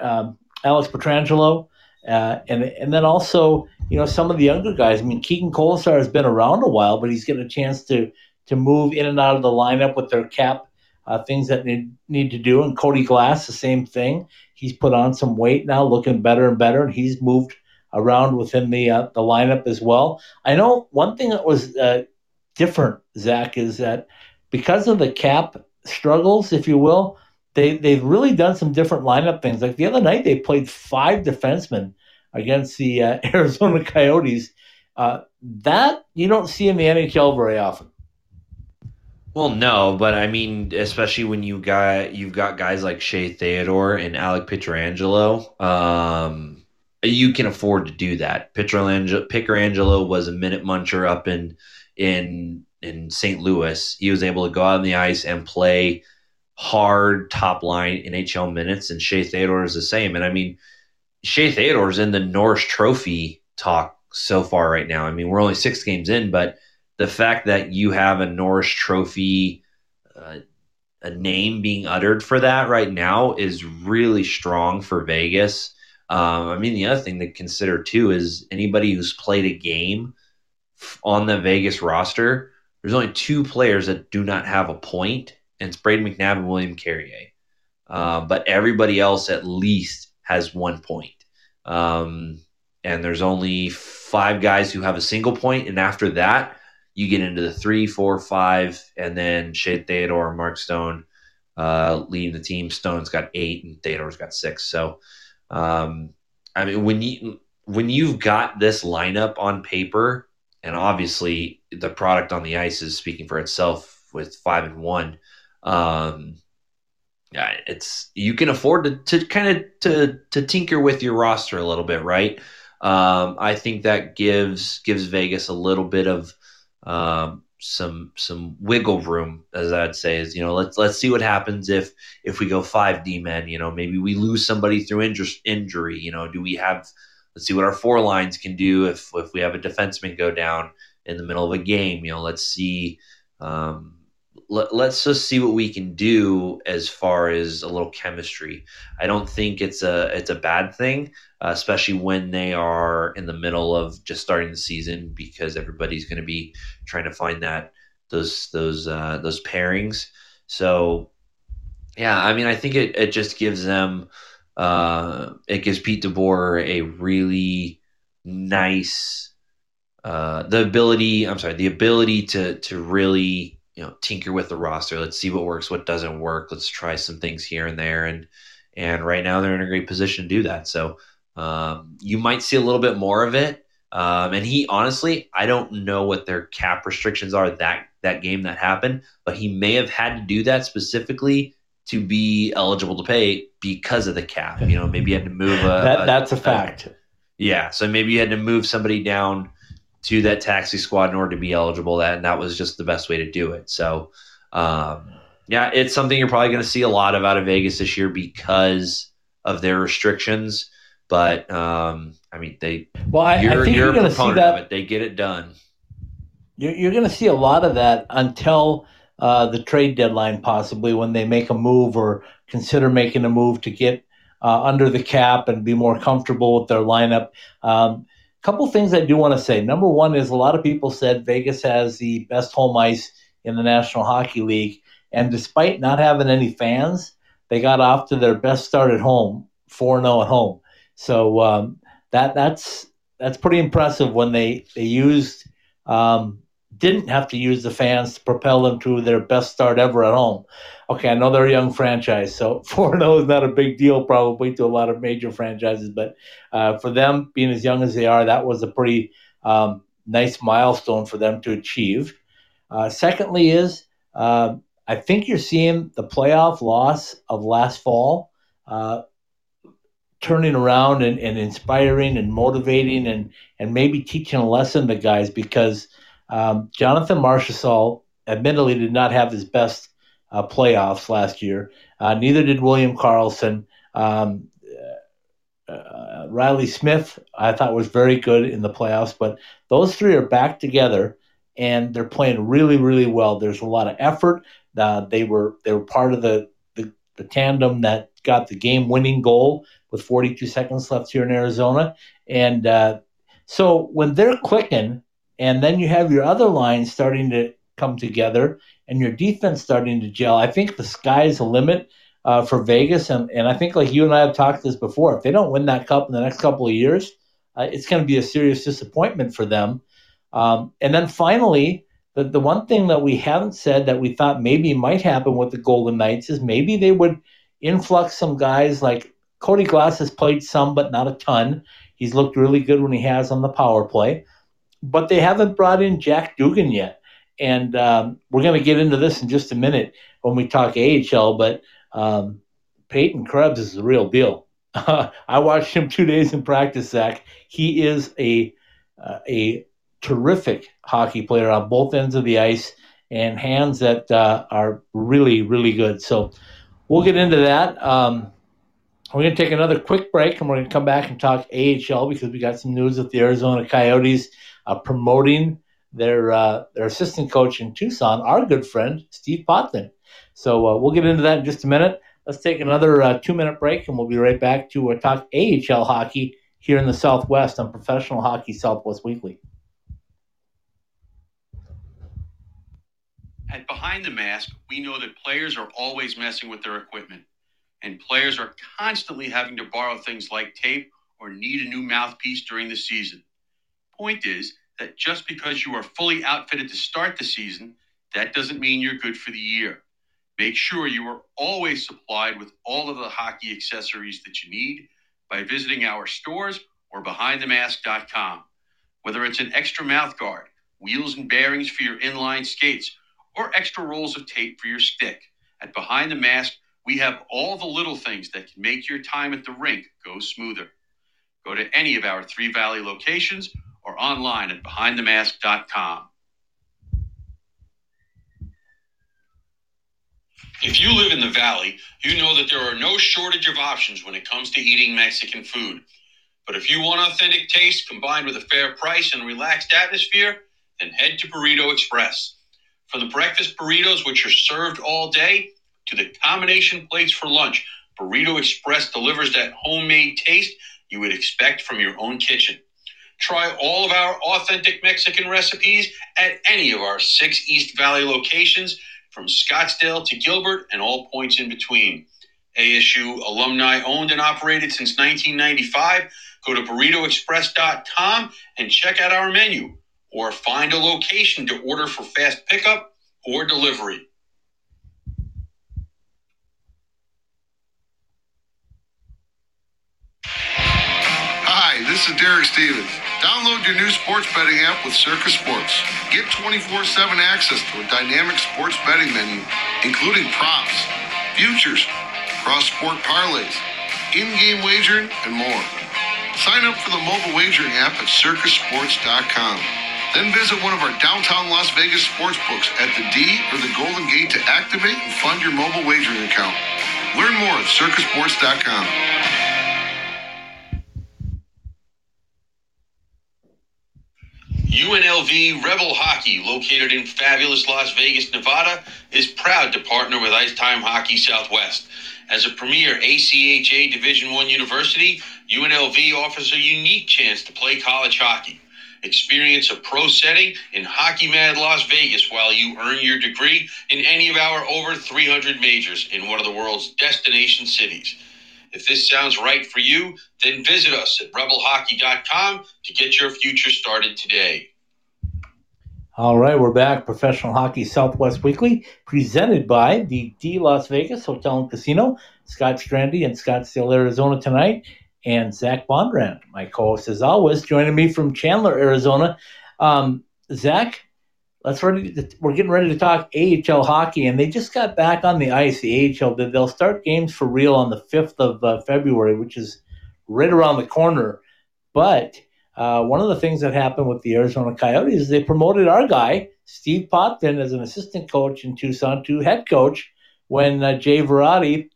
um, Alex Pietrangelo, uh, and and then also you know some of the younger guys. I mean, Keegan Kolesar has been around a while, but he's getting a chance to to move in and out of the lineup with their cap uh, things that need need to do. And Cody Glass, the same thing. He's put on some weight now, looking better and better, and he's moved around within the uh, the lineup as well. I know one thing that was uh, different, Zach, is that because of the cap struggles, if you will, they they've really done some different lineup things. Like the other night, they played five defensemen against the uh, *laughs* Arizona Coyotes. Uh, that you don't see in the NHL very often. Well, no, but I mean, especially when you got you've got guys like Shea Theodore and Alec Pietrangelo, um, you can afford to do that. Pietrangelo, Pietrangelo was a minute muncher up in in in St. Louis, he was able to go out on the ice and play hard top line NHL minutes, and Shea Theodore is the same. And I mean, Shea Theodore is in the Norris Trophy talk so far right now. I mean, we're only six games in, but the fact that you have a Norris Trophy, uh, a name being uttered for that right now is really strong for Vegas. Um, I mean, the other thing to consider too is anybody who's played a game on the Vegas roster there's only two players that do not have a point, and it's Brayden McNabb and William Carrier. Uh, but everybody else at least has one point. Um, and there's only five guys who have a single point, and after that, you get into the three, four, five, and then Shea Theodore, Mark Stone uh, leading the team. Stone's got eight, and Theodore's got six. So, um, I mean, when you when you've got this lineup on paper, and obviously the product on the ice is speaking for itself with five and one. Um, yeah, it's you can afford to, to kind of to to tinker with your roster a little bit, right? Um, I think that gives gives Vegas a little bit of um, some some wiggle room, as I'd say, is you know let's let's see what happens if if we go five D men. You know, maybe we lose somebody through inju- injury. You know, do we have? Let's see what our four lines can do if if we have a defenseman go down in the middle of a game. You know, let's see. Um, let, let's just see what we can do as far as a little chemistry. I don't think it's a it's a bad thing, uh, especially when they are in the middle of just starting the season because everybody's going to be trying to find that those those uh, those pairings. So yeah, I mean, I think it it just gives them uh, it gives Pete DeBoer a really nice uh, the ability. I'm sorry, the ability to to really you know tinker with the roster. Let's see what works, what doesn't work. Let's try some things here and there, and and right now they're in a great position to do that. So um, you might see a little bit more of it. Um, and he honestly, I don't know what their cap restrictions are that that game that happened, but he may have had to do that specifically to be eligible to pay because of the cap. You know, maybe you had to move a. that, that's a, a fact. A, yeah, so maybe you had to move somebody down to that taxi squad in order to be eligible. That and that was just the best way to do it. So, um, yeah, it's something you're probably going to see a lot of out of Vegas this year because of their restrictions. But um, I mean, they. Well, I, you're, I think you're, you're going to see that. It. They get it done. You're, you're going to see a lot of that until uh, the trade deadline, possibly when they make a move or consider making a move to get uh, under the cap and be more comfortable with their lineup. Um, couple things I do want to say. Number one is a lot of people said Vegas has the best home ice in the National Hockey League, and despite not having any fans, they got off to their best start at home, four 0 at home. So um, that that's that's pretty impressive when they they used um, didn't have to use the fans to propel them to their best start ever at home. Okay, I know they're a young franchise, so *laughs* 4 0 is not a big deal probably to a lot of major franchises, but uh, for them, being as young as they are, that was a pretty um, nice milestone for them to achieve. Uh, secondly, is uh, I think you're seeing the playoff loss of last fall uh, turning around and, and inspiring and motivating and, and maybe teaching a lesson to guys because – um, Jonathan Marchessault admittedly did not have his best uh, playoffs last year. Uh, neither did William Karlsson. Um, uh, Reilly Smith, I thought was very good in the playoffs, but those three are back together and they're playing really, really well. There's a lot of effort. Uh, they were they were part of the, the, the tandem that got the game winning goal with 42 seconds left here in Arizona, and uh, so when they're clicking, and then you have your other lines starting to come together and your defense starting to gel. I think the sky's the limit uh, for Vegas. And, and I think, like you and I have talked this before, if they don't win that cup in the next couple of years, uh, it's going to be a serious disappointment for them. Um, and then finally, the, the one thing that we haven't said that we thought maybe might happen with the Golden Knights is maybe they would influx some guys like Cody Glass has played some, but not a ton. He's looked really good when he has on the power play but they haven't brought in Jack Dugan yet. And um, we're going to get into this in just a minute when we talk AHL. But um, Peyton Krebs is the real deal. *laughs* I watched him two days in practice, Zach. He is a uh, a terrific hockey player on both ends of the ice and hands that uh, are really, really good. So we'll get into that. Um, we're going to take another quick break and we're going to come back and talk AHL because we got some news with the Arizona Coyotes uh, promoting their uh, their assistant coach in Tucson, our good friend Steve Potvin. So uh, we'll get into that in just a minute. Let's take another uh, two minute break, and we'll be right back to uh, talk AHL hockey here in the Southwest on Professional Hockey Southwest Weekly. At Behind the Mask, we know that players are always messing with their equipment, and players are constantly having to borrow things like tape or need a new mouthpiece during the season. Point is that just because you are fully outfitted to start the season, that doesn't mean you're good for the year. Make sure you are always supplied with all of the hockey accessories that you need by visiting our stores or behindthemask.com. Whether it's an extra mouth guard, wheels and bearings for your inline skates, or extra rolls of tape for your stick, at Behind the Mask, we have all the little things that can make your time at the rink go smoother. Go to any of our Three Valley locations or online at behindthemask.com. If you live in the Valley, you know that there are no shortage of options when it comes to eating Mexican food. But if you want authentic taste combined with a fair price and relaxed atmosphere, then head to Burrito Express. From the breakfast burritos, which are served all day, to the combination plates for lunch, Burrito Express delivers that homemade taste you would expect from your own kitchen. Try all of our authentic Mexican recipes at any of our six East Valley locations, from Scottsdale to Gilbert and all points in between. ASU alumni owned and operated since 1995. Go to burritoexpress.com and check out our menu or find a location to order for fast pickup or delivery. Hi, this is Derek Stevens. Download your new sports betting app with Circa Sports. Get 24 7 access to a dynamic sports betting menu, including props, futures, cross sport parlays, in game wagering, and more. Sign up for the mobile wagering app at circasports.com. Then visit one of our downtown Las Vegas sports books at the D or the Golden Gate to activate and fund your mobile wagering account. Learn more at circasports.com. UNLV Rebel Hockey, located in fabulous Las Vegas, Nevada, is proud to partner with Ice Time Hockey Southwest. As a premier ACHA Division One university, UNLV offers a unique chance to play college hockey. Experience a pro setting in Hockey Mad Las Vegas while you earn your degree in any of our over 300 majors in one of the world's destination cities. If this sounds right for you, then visit us at rebelhockey.com to get your future started today. All right, we're back. Professional Hockey Southwest Weekly, presented by the D Las Vegas Hotel and Casino. Scott Strandy in Scottsdale, Arizona tonight, and Zach Bondurant, my co-host as always, joining me from Chandler, Arizona. Um, Zach, let's ready. To, we're getting ready to talk AHL hockey, and they just got back on the ice. The AHL, they'll start games for real on the fifth of uh, February, which is right around the corner. But uh, one of the things that happened with the Arizona Coyotes is they promoted our guy Steve Potvin as an assistant coach in Tucson to head coach when uh, Jay Varady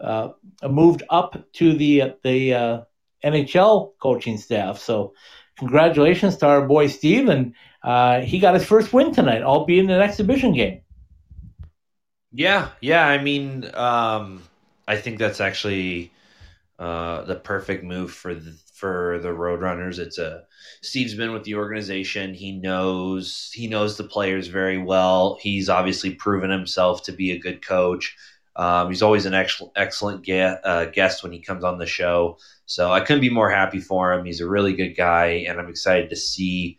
uh, moved up to the the uh, NHL coaching staff. So, congratulations to our boy Steve, and uh, he got his first win tonight, albeit in an exhibition game. Yeah, yeah. I mean, um, I think that's actually uh, the perfect move for the for the Roadrunners. It's a Steve's been with the organization. He knows he knows the players very well. He's obviously proven himself to be a good coach. Um, he's always an excellent excellent uh, guest when he comes on the show. So I couldn't be more happy for him. He's a really good guy, and I'm excited to see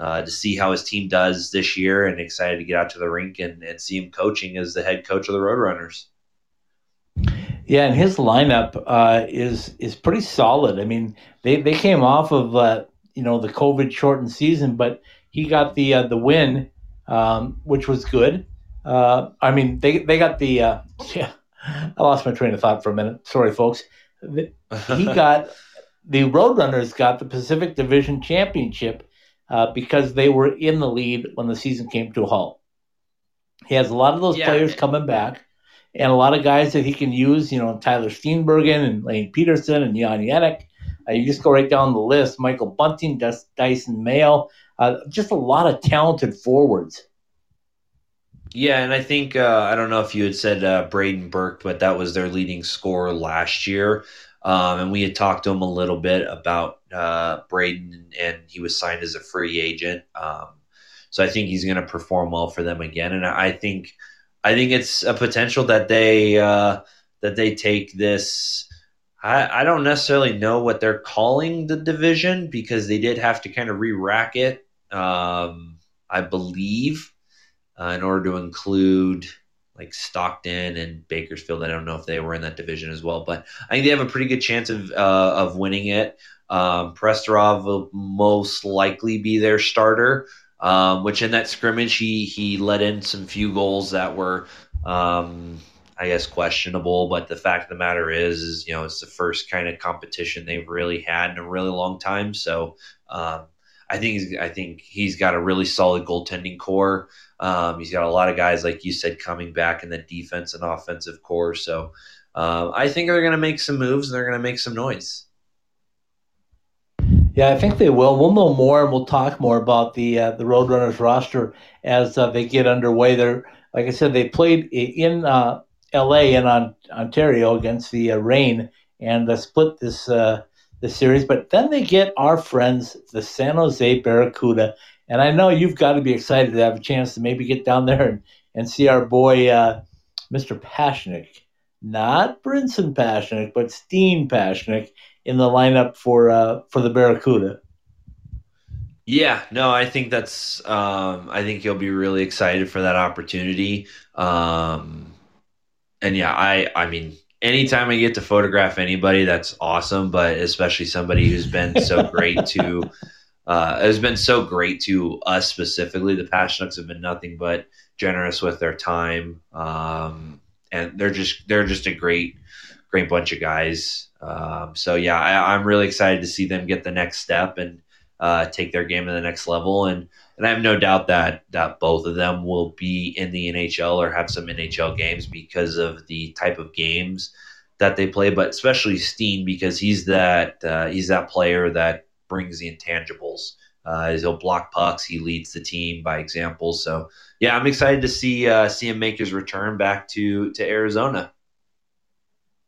uh, to see how his team does this year, and excited to get out to the rink and, and see him coaching as the head coach of the Roadrunners. Yeah, and his lineup uh, is is pretty solid. I mean, they, they came off of uh, you know the COVID shortened season, but he got the uh, the win, um, which was good. Uh, I mean, they they got the uh, *laughs* yeah. I lost my train of thought for a minute. Sorry, folks. He *laughs* got the Roadrunners got the Pacific Division Championship uh, because they were in the lead when the season came to a halt. He has a lot of those Yeah. players coming back, and a lot of guys that he can use. You know, Tyler Steenbergen and Lane Pederson and Jan Jenik. Uh, you just go right down the list: Michael Bunting, Dys- Dyson Mayo. Uh, just a lot of talented forwards. Yeah, and I think uh, I don't know if you had said uh, Brayden Burke, but that was their leading scorer last year. Um, and we had talked to him a little bit about uh, Braden, and he was signed as a free agent. Um, so I think he's going to perform well for them again. And I think I think it's a potential that they uh, that they take this I, I don't necessarily know what they're calling the division because they did have to kind of re-rack it, um, I believe, uh, in order to include like Stockton and Bakersfield. I don't know if they were in that division as well, but I think they have a pretty good chance of uh, of winning it. Um, Prosvetov will most likely be their starter, um, which in that scrimmage he he let in some few goals that were um, I guess questionable. But the fact of the matter is, is you know, it's the first kind of competition they've really had in a really long time. So um, I think I think he's got a really solid goaltending core. Um, he's got a lot of guys, like you said, coming back in the defense and offensive core. So uh, I think they're going to make some moves and they're going to make some noise. Yeah, I think they will. We'll know more, and we'll talk more about the uh, the Roadrunners roster as uh, they get underway. They're like I said, they played in uh, L.A. and on Ontario against the uh, Reign and uh, split this the series. But then they get our friends, the San Jose Barracuda, and I know you've got to be excited to have a chance to maybe get down there and, and see our boy, uh, Mr. Pasichnuk, not Brinson Pasichnuk, but Steenn Pasichnuk in the lineup for uh, for the Barracuda. Yeah, no, I think that's. Um, I think you'll be really excited for that opportunity. Um, and yeah, I I mean, anytime I get to photograph anybody, that's awesome. But especially somebody who's been so great *laughs* to uh, has been so great to us specifically. The Pasichnuks have been nothing but generous with their time, um, and they're just they're just a great great bunch of guys. Um, so yeah, I, I'm really excited to see them get the next step and uh, take their game to the next level. And and I have no doubt that that both of them will be in the NHL or have some NHL games because of the type of games that they play. But especially Steenn because he's that uh, he's that player that brings the intangibles. Uh, he'll block pucks. He leads the team by example. So yeah, I'm excited to see uh, see him make his return back to to Arizona.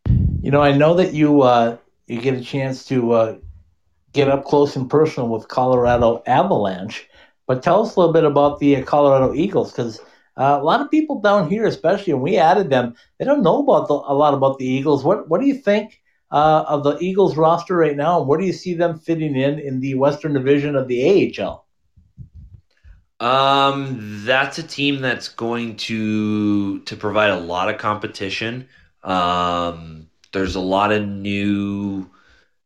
You know, I know that you uh, you get a chance to uh, get up close and personal with Colorado Avalanche. But tell us a little bit about the Colorado Eagles because uh, a lot of people down here, especially when we added them, they don't know about the, a lot about the Eagles. What what do you think uh, of the Eagles roster right now, and where do you see them fitting in in the Western Division of the AHL? Um, that's a team that's going to to provide a lot of competition. Um, there's a lot of new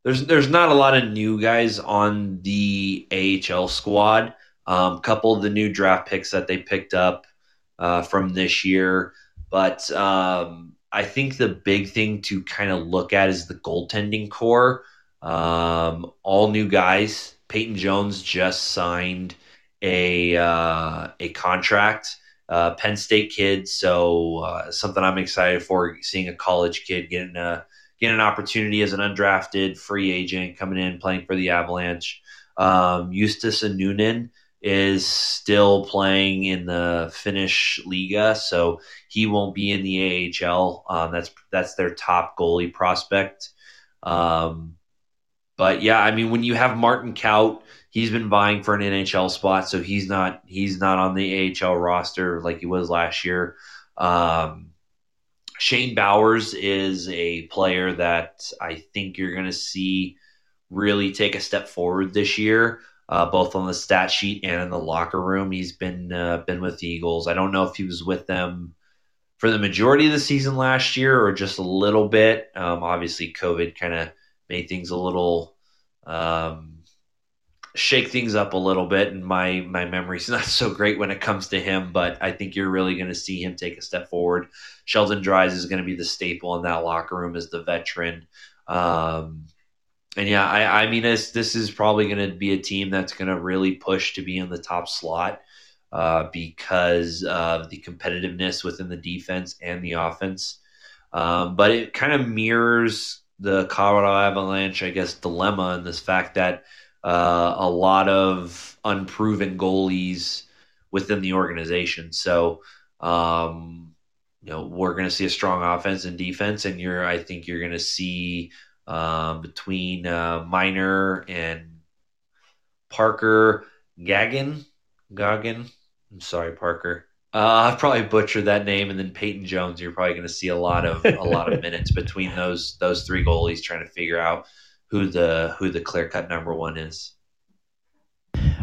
there's there's not a lot of new guys on the AHL squad. A um, couple of the new draft picks that they picked up uh, from this year, but um, I think the big thing to kind of look at is the goaltending core. Um, all new guys. Peyton Jones just signed a uh, a contract. Uh, Penn State kid, so uh, something I'm excited for. Seeing a college kid getting a getting an opportunity as an undrafted free agent coming in playing for the Avalanche. Um, and Annunen is still playing in the Finnish Liiga, so he won't be in the AHL. Um, that's that's their top goalie prospect. Um, but yeah, I mean, when you have Martin Kaut, he's been vying for an NHL spot, so he's not he's not on the AHL roster like he was last year. Um, Shane Bowers is a player that I think you're going to see really take a step forward this year, uh, both on the stat sheet and in the locker room. He's been uh, been with the Eagles. I don't know if he was with them for the majority of the season last year or just a little bit. Um, obviously, COVID kind of made things a little um, shake things up a little bit and my my memory's *laughs* not so great when it comes to him but i think you're really going to see him take a step forward. Sheldon Dries is going to be the staple in that locker room as the veteran. Um, and yeah i, I mean this, this is probably going to be a team that's going to really push to be in the top slot uh, because of the competitiveness within the defense and the offense. Um, but it kind of mirrors the colorado avalanche i guess dilemma in this fact that uh, a lot of unproven goalies within the organization. So, um, you know, we're going to see a strong offense and defense, and you're, I think, you're going to see um, between uh, Miner and Parker Gagan, Goggin. I'm sorry, Parker. Uh, I've probably butchered that name, and then Peyton Jones. You're probably going to see a lot of a lot of *laughs* minutes between those those three goalies trying to figure out who the who the clear cut number one is.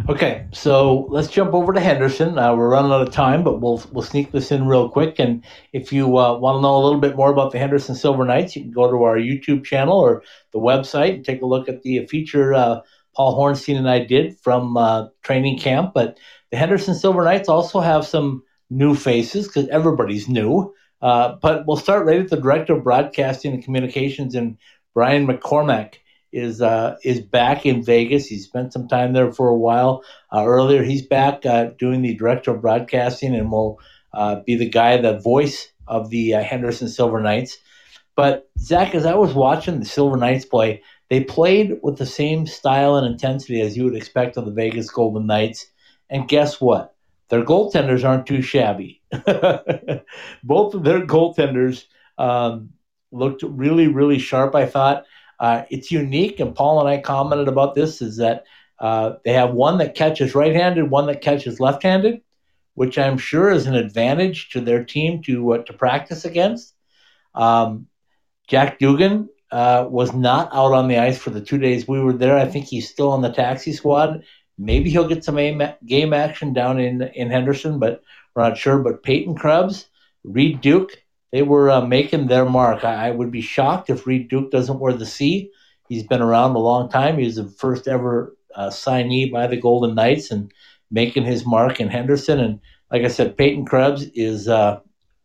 Okay, so let's jump over to Henderson. Uh, we're running out of time, but we'll we'll sneak this in real quick. And if you uh, want to know a little bit more about the Henderson Silver Knights, you can go to our YouTube channel or the website and take a look at the feature uh, Paul Hornstein and I did from uh, training camp. But the Henderson Silver Knights also have some new faces because everybody's new. Uh, but we'll start right at the director of broadcasting and communications, and Brian McCormack is uh, is back in Vegas. He spent some time there for a while. Uh, earlier, he's back uh, doing the director of broadcasting and will uh, be the guy, the voice of the uh, Henderson Silver Knights. But Zach, as I was watching the Silver Knights play, they played with the same style and intensity as you would expect of the Vegas Golden Knights. And guess what? Their goaltenders aren't too shabby. *laughs* Both of their goaltenders um, looked really, really sharp. I thought. Uh, it's unique, and Paul and I commented about this, is that uh, they have one that catches right-handed, one that catches left-handed, which I'm sure is an advantage to their team to uh, to practice against. Um, Jack Dugan uh, was not out on the ice for the two days we were there. I think he's still on the taxi squad. Maybe he'll get some game action down in in Henderson, but we're not sure. But Peyton Krebs, Reid Duke, they were uh, making their mark. I, I, would be shocked if Reid Duke doesn't wear the C. He's been around a long time. He was the first ever uh, signee by the Golden Knights and making his mark in Henderson. And like I said, Peyton Krebs is uh,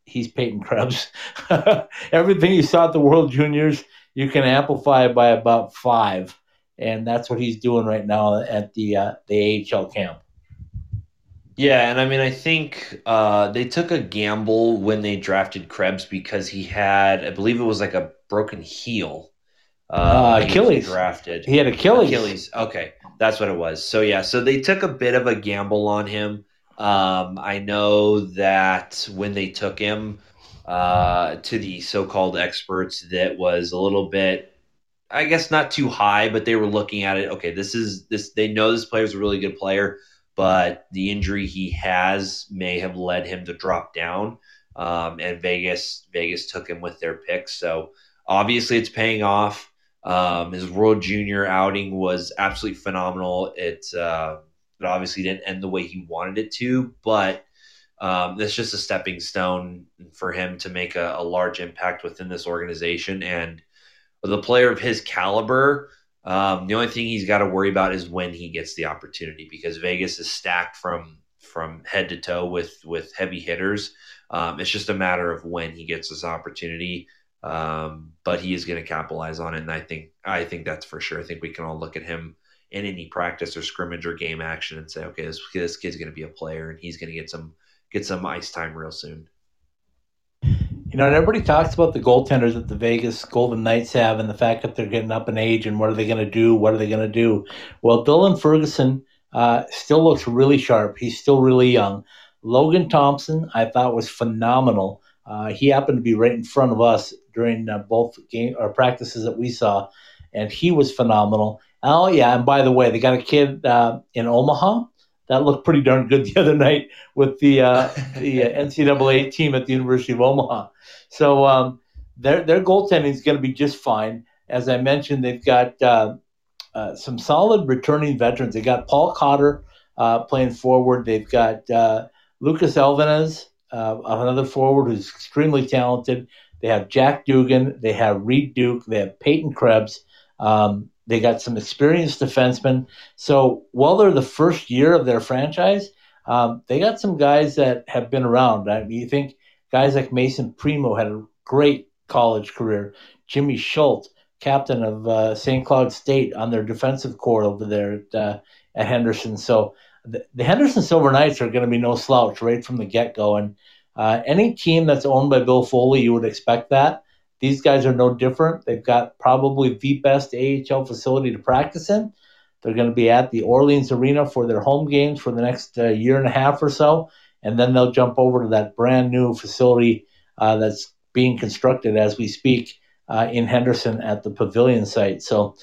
he's Peyton Krebs. *laughs* Everything you saw at the World Juniors, you can amplify by about five, and that's what he's doing right now at the uh, the AHL camp. Yeah, and I mean, I think uh, they took a gamble when they drafted Krebs because he had, I believe it was like a broken heel. Uh, uh, Achilles he drafted. He had Achilles. Achilles. Okay, that's what it was. So yeah, so they took a bit of a gamble on him. Um, I know that when they took him uh, to the so-called experts, that was a little bit, I guess, not too high, but they were looking at it. Okay, this is this. They know this player is a really good player but the injury he has may have led him to drop down. Um, and Vegas Vegas took him with their picks. So obviously it's paying off. Um, his World Junior outing was absolutely phenomenal. It uh, it obviously didn't end the way he wanted it to, but um, it's just a stepping stone for him to make a, a large impact within this organization. And with a player of his caliber, um, the only thing he's got to worry about is when he gets the opportunity because Vegas is stacked from from head to toe with with heavy hitters. Um, it's just a matter of when he gets this opportunity. Um, but he is going to capitalize on it, and I think I think that's for sure. I think we can all look at him in any practice or scrimmage or game action and say, okay, this, this kid's going to be a player, and he's going to get some get some ice time real soon. You know, and everybody talks about the goaltenders that the Vegas Golden Knights have and the fact that they're getting up in age and what are they going to do? What are they going to do? Well, Dylan Ferguson uh, still looks really sharp. He's still really young. Logan Thompson, I thought was phenomenal. Uh, he happened to be right in front of us during uh, both game or practices that we saw, and he was phenomenal. Oh yeah, and by the way, they got a kid uh, in Omaha that looked pretty darn good the other night with the uh, *laughs* the uh, NCAA team at the University of Omaha. So um, their their goaltending is going to be just fine. As I mentioned, they've got uh, uh, some solid returning veterans. They got Paul Cotter uh, playing forward. They've got uh, Lucas Elvenes, another forward who's extremely talented. They have Jack Dugan. They have Reid Duke. They have Peyton Krebs. Um, they got some experienced defensemen. So while they're the first year of their franchise, um, they got some guys that have been around. I mean, you think guys like Mason Primo had a great college career. Jimmy Schuldt, captain of uh, St. Cloud State, on their defensive core over there at, uh, at Henderson. So the, the, Henderson Silver Knights are going to be no slouch right from the get go. And uh, any team that's owned by Bill Foley, you would expect that. These guys are no different. They've got probably the best AHL facility to practice in. They're going to be at the Orleans Arena for their home games for the next uh, year and a half or so, and then they'll jump over to that brand new facility uh, that's being constructed as we speak uh, in Henderson at the Pavilion site. So,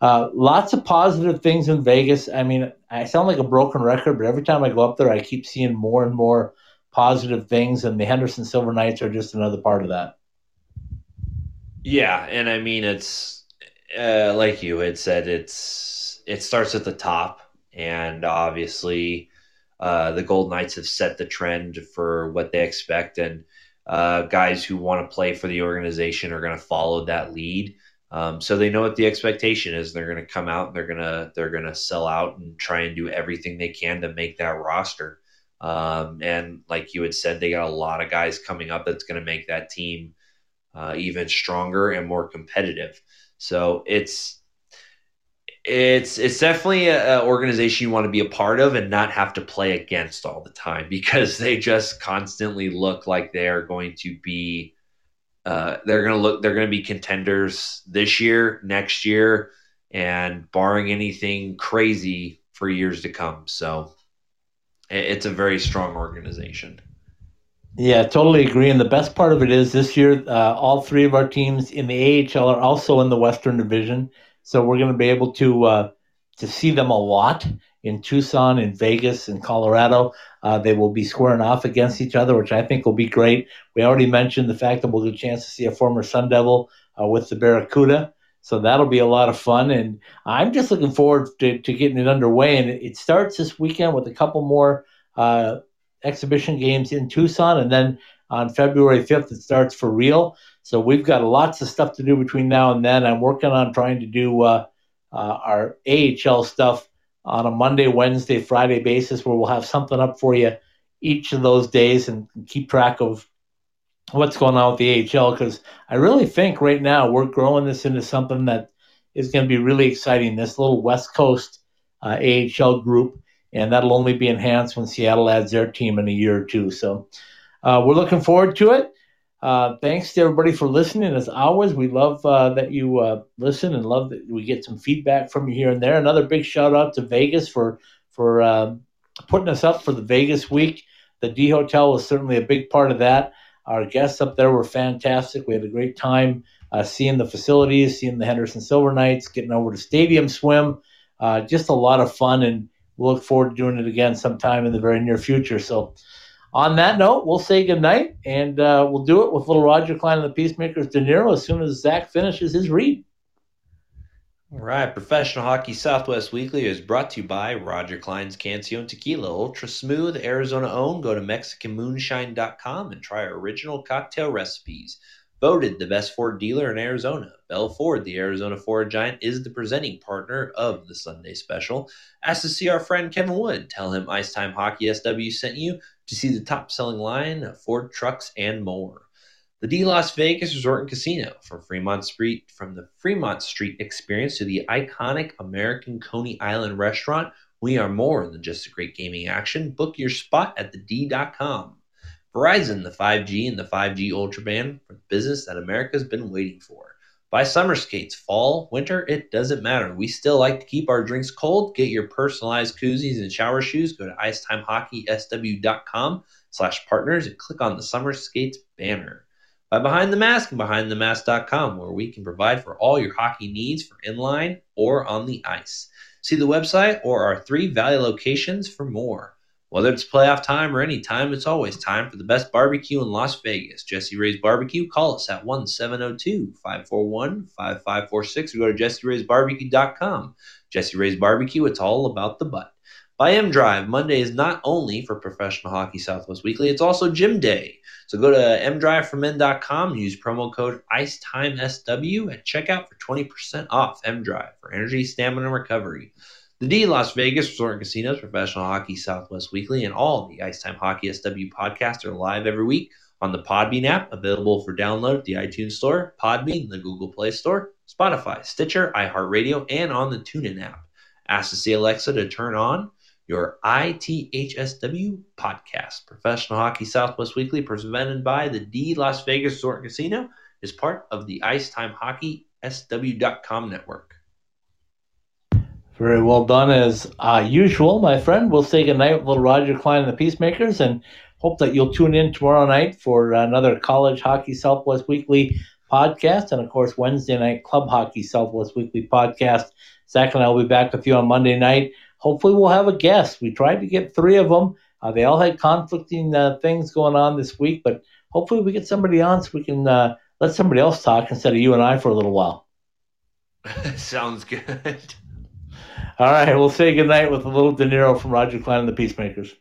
uh, lots of positive things in Vegas. I mean, I sound like a broken record, but every time I go up there, I keep seeing more and more positive things, and the Henderson Silver Knights are just another part of that. Yeah, and I mean it's uh, like you had said, it's it starts at the top, and obviously uh, the Gold Knights have set the trend for what they expect, and uh, guys who want to play for the organization are going to follow that lead. Um, so they know what the expectation is. They're going to come out they're going to they're going to sell out and try and do everything they can to make that roster. Um, and like you had said, they got a lot of guys coming up that's going to make that team uh, even stronger and more competitive. So it's it's it's definitely an organization you want to be a part of and not have to play against all the time *laughs* because they just constantly look like they are going to be uh, they're going to look they're going to be contenders this year next year and barring anything crazy for years to come so it's a very strong organization yeah totally agree and the best part of it is this year uh, all three of our teams in the ahl are also in the western division so we're going to be able to uh, to see them a lot in Tucson, in Vegas, in Colorado. Uh, they will be squaring off against each other, which I think will be great. We already mentioned the fact that we'll get a chance to see a former Sun Devil uh, with the Barracuda. So that'll be a lot of fun. And I'm just looking forward to, to getting it underway. And it starts this weekend with a couple more uh, exhibition games in Tucson. And then on February 5th, it starts for real. So we've got lots of stuff to do between now and then. I'm working on trying to do uh, uh, our AHL stuff on a Monday, Wednesday, Friday basis where we'll have something up for you each of those days and keep track of what's going on with the AHL because I really think right now we're growing this into something that is going to be really exciting. This little West Coast uh, AHL group, and that'll only be enhanced when Seattle adds their team in a year or two. So uh, we're looking forward to it. Uh, thanks to everybody for listening. As always, we love uh, that you uh, listen and love that we get some feedback from you here and there. Another big shout out to Vegas for for um, putting us up for the Vegas week. The D Hotel was certainly a big part of that. Our guests up there were fantastic. We had a great time uh, seeing the facilities, seeing the Henderson Silver Knights, getting over to Stadium Swim. Uh, just a lot of fun, and we'll look forward to doing it again sometime in the very near future. So on that note, we'll say goodnight, and uh, we'll do it with little Roger Clyne and the Peacemakers De Niro as soon as Zach finishes his read. All right, Professional Hockey Southwest Weekly is brought to you by Roger Clyne's Cancion Tequila, ultra smooth, Arizona owned. Go to MexicanMoonshine.com and try our original cocktail recipes. Voted the best Ford dealer in Arizona, Bell Ford, the Arizona Ford Giant, is the presenting partner of the Sunday Special. Ask to see our friend Kevin Wood. Tell him Ice Time Hockey SW sent you to see the top selling line of Ford trucks and more. The D Las Vegas Resort and Casino from Fremont Street from the Fremont Street experience to the iconic American Coney Island restaurant, we are more than just a great gaming action. Book your spot at the D.com. Verizon, the 5G and the 5G Ultra Band for the business that America's been waiting for. Buy summer skates, fall, winter, it doesn't matter. We still like to keep our drinks cold. Get your personalized koozies and shower shoes. Go to icetimehockeysw.com slash partners and click on the summer skates banner. By Behind the Mask and BehindTheMask.com, where we can provide for all your hockey needs for inline or on the ice. See the website or our three Valley locations for more. Whether it's playoff time or any time, it's always time for the best barbecue in Las Vegas. Jesse Ray's Barbecue. Call us at 1 702 541 5546 or go to jesseraysbarbecue.com. Jesse Ray's Barbecue, it's all about the butt. By M Drive, Monday is not only for Professional Hockey Southwest Weekly, it's also Gym Day. So go to mdriveformen.com use promo code ICETIMESW at checkout for 20% off M Drive for energy, stamina, and recovery. The D Las Vegas Resort and Casinos, Professional Hockey Southwest Weekly, and all the Ice Time Hockey SW podcasts are live every week on the Podbean app, available for download at the iTunes Store, Podbean, the Google Play Store, Spotify, Stitcher, iHeartRadio, and on the TuneIn app. Ask to see Alexa to turn on your ITHSW podcast. Professional Hockey Southwest Weekly, presented by the D Las Vegas Resort Casino, is part of the Ice Time Hockey SW.com network. Very well done, as uh, usual, my friend. We'll say goodnight with little Roger Clyne and the Peacemakers, and hope that you'll tune in tomorrow night for another College Hockey Southwest Weekly podcast, and of course, Wednesday night Club Hockey Southwest Weekly podcast. Zach and I will be back with you on Monday night. Hopefully, we'll have a guest. We tried to get three of them. Uh, they all had conflicting uh, things going on this week, but hopefully, we get somebody on so we can uh, let somebody else talk instead of you and I for a little while. *laughs* Sounds good. All right, we'll say goodnight with a little De Niro from Roger Clyne and the Peacemakers.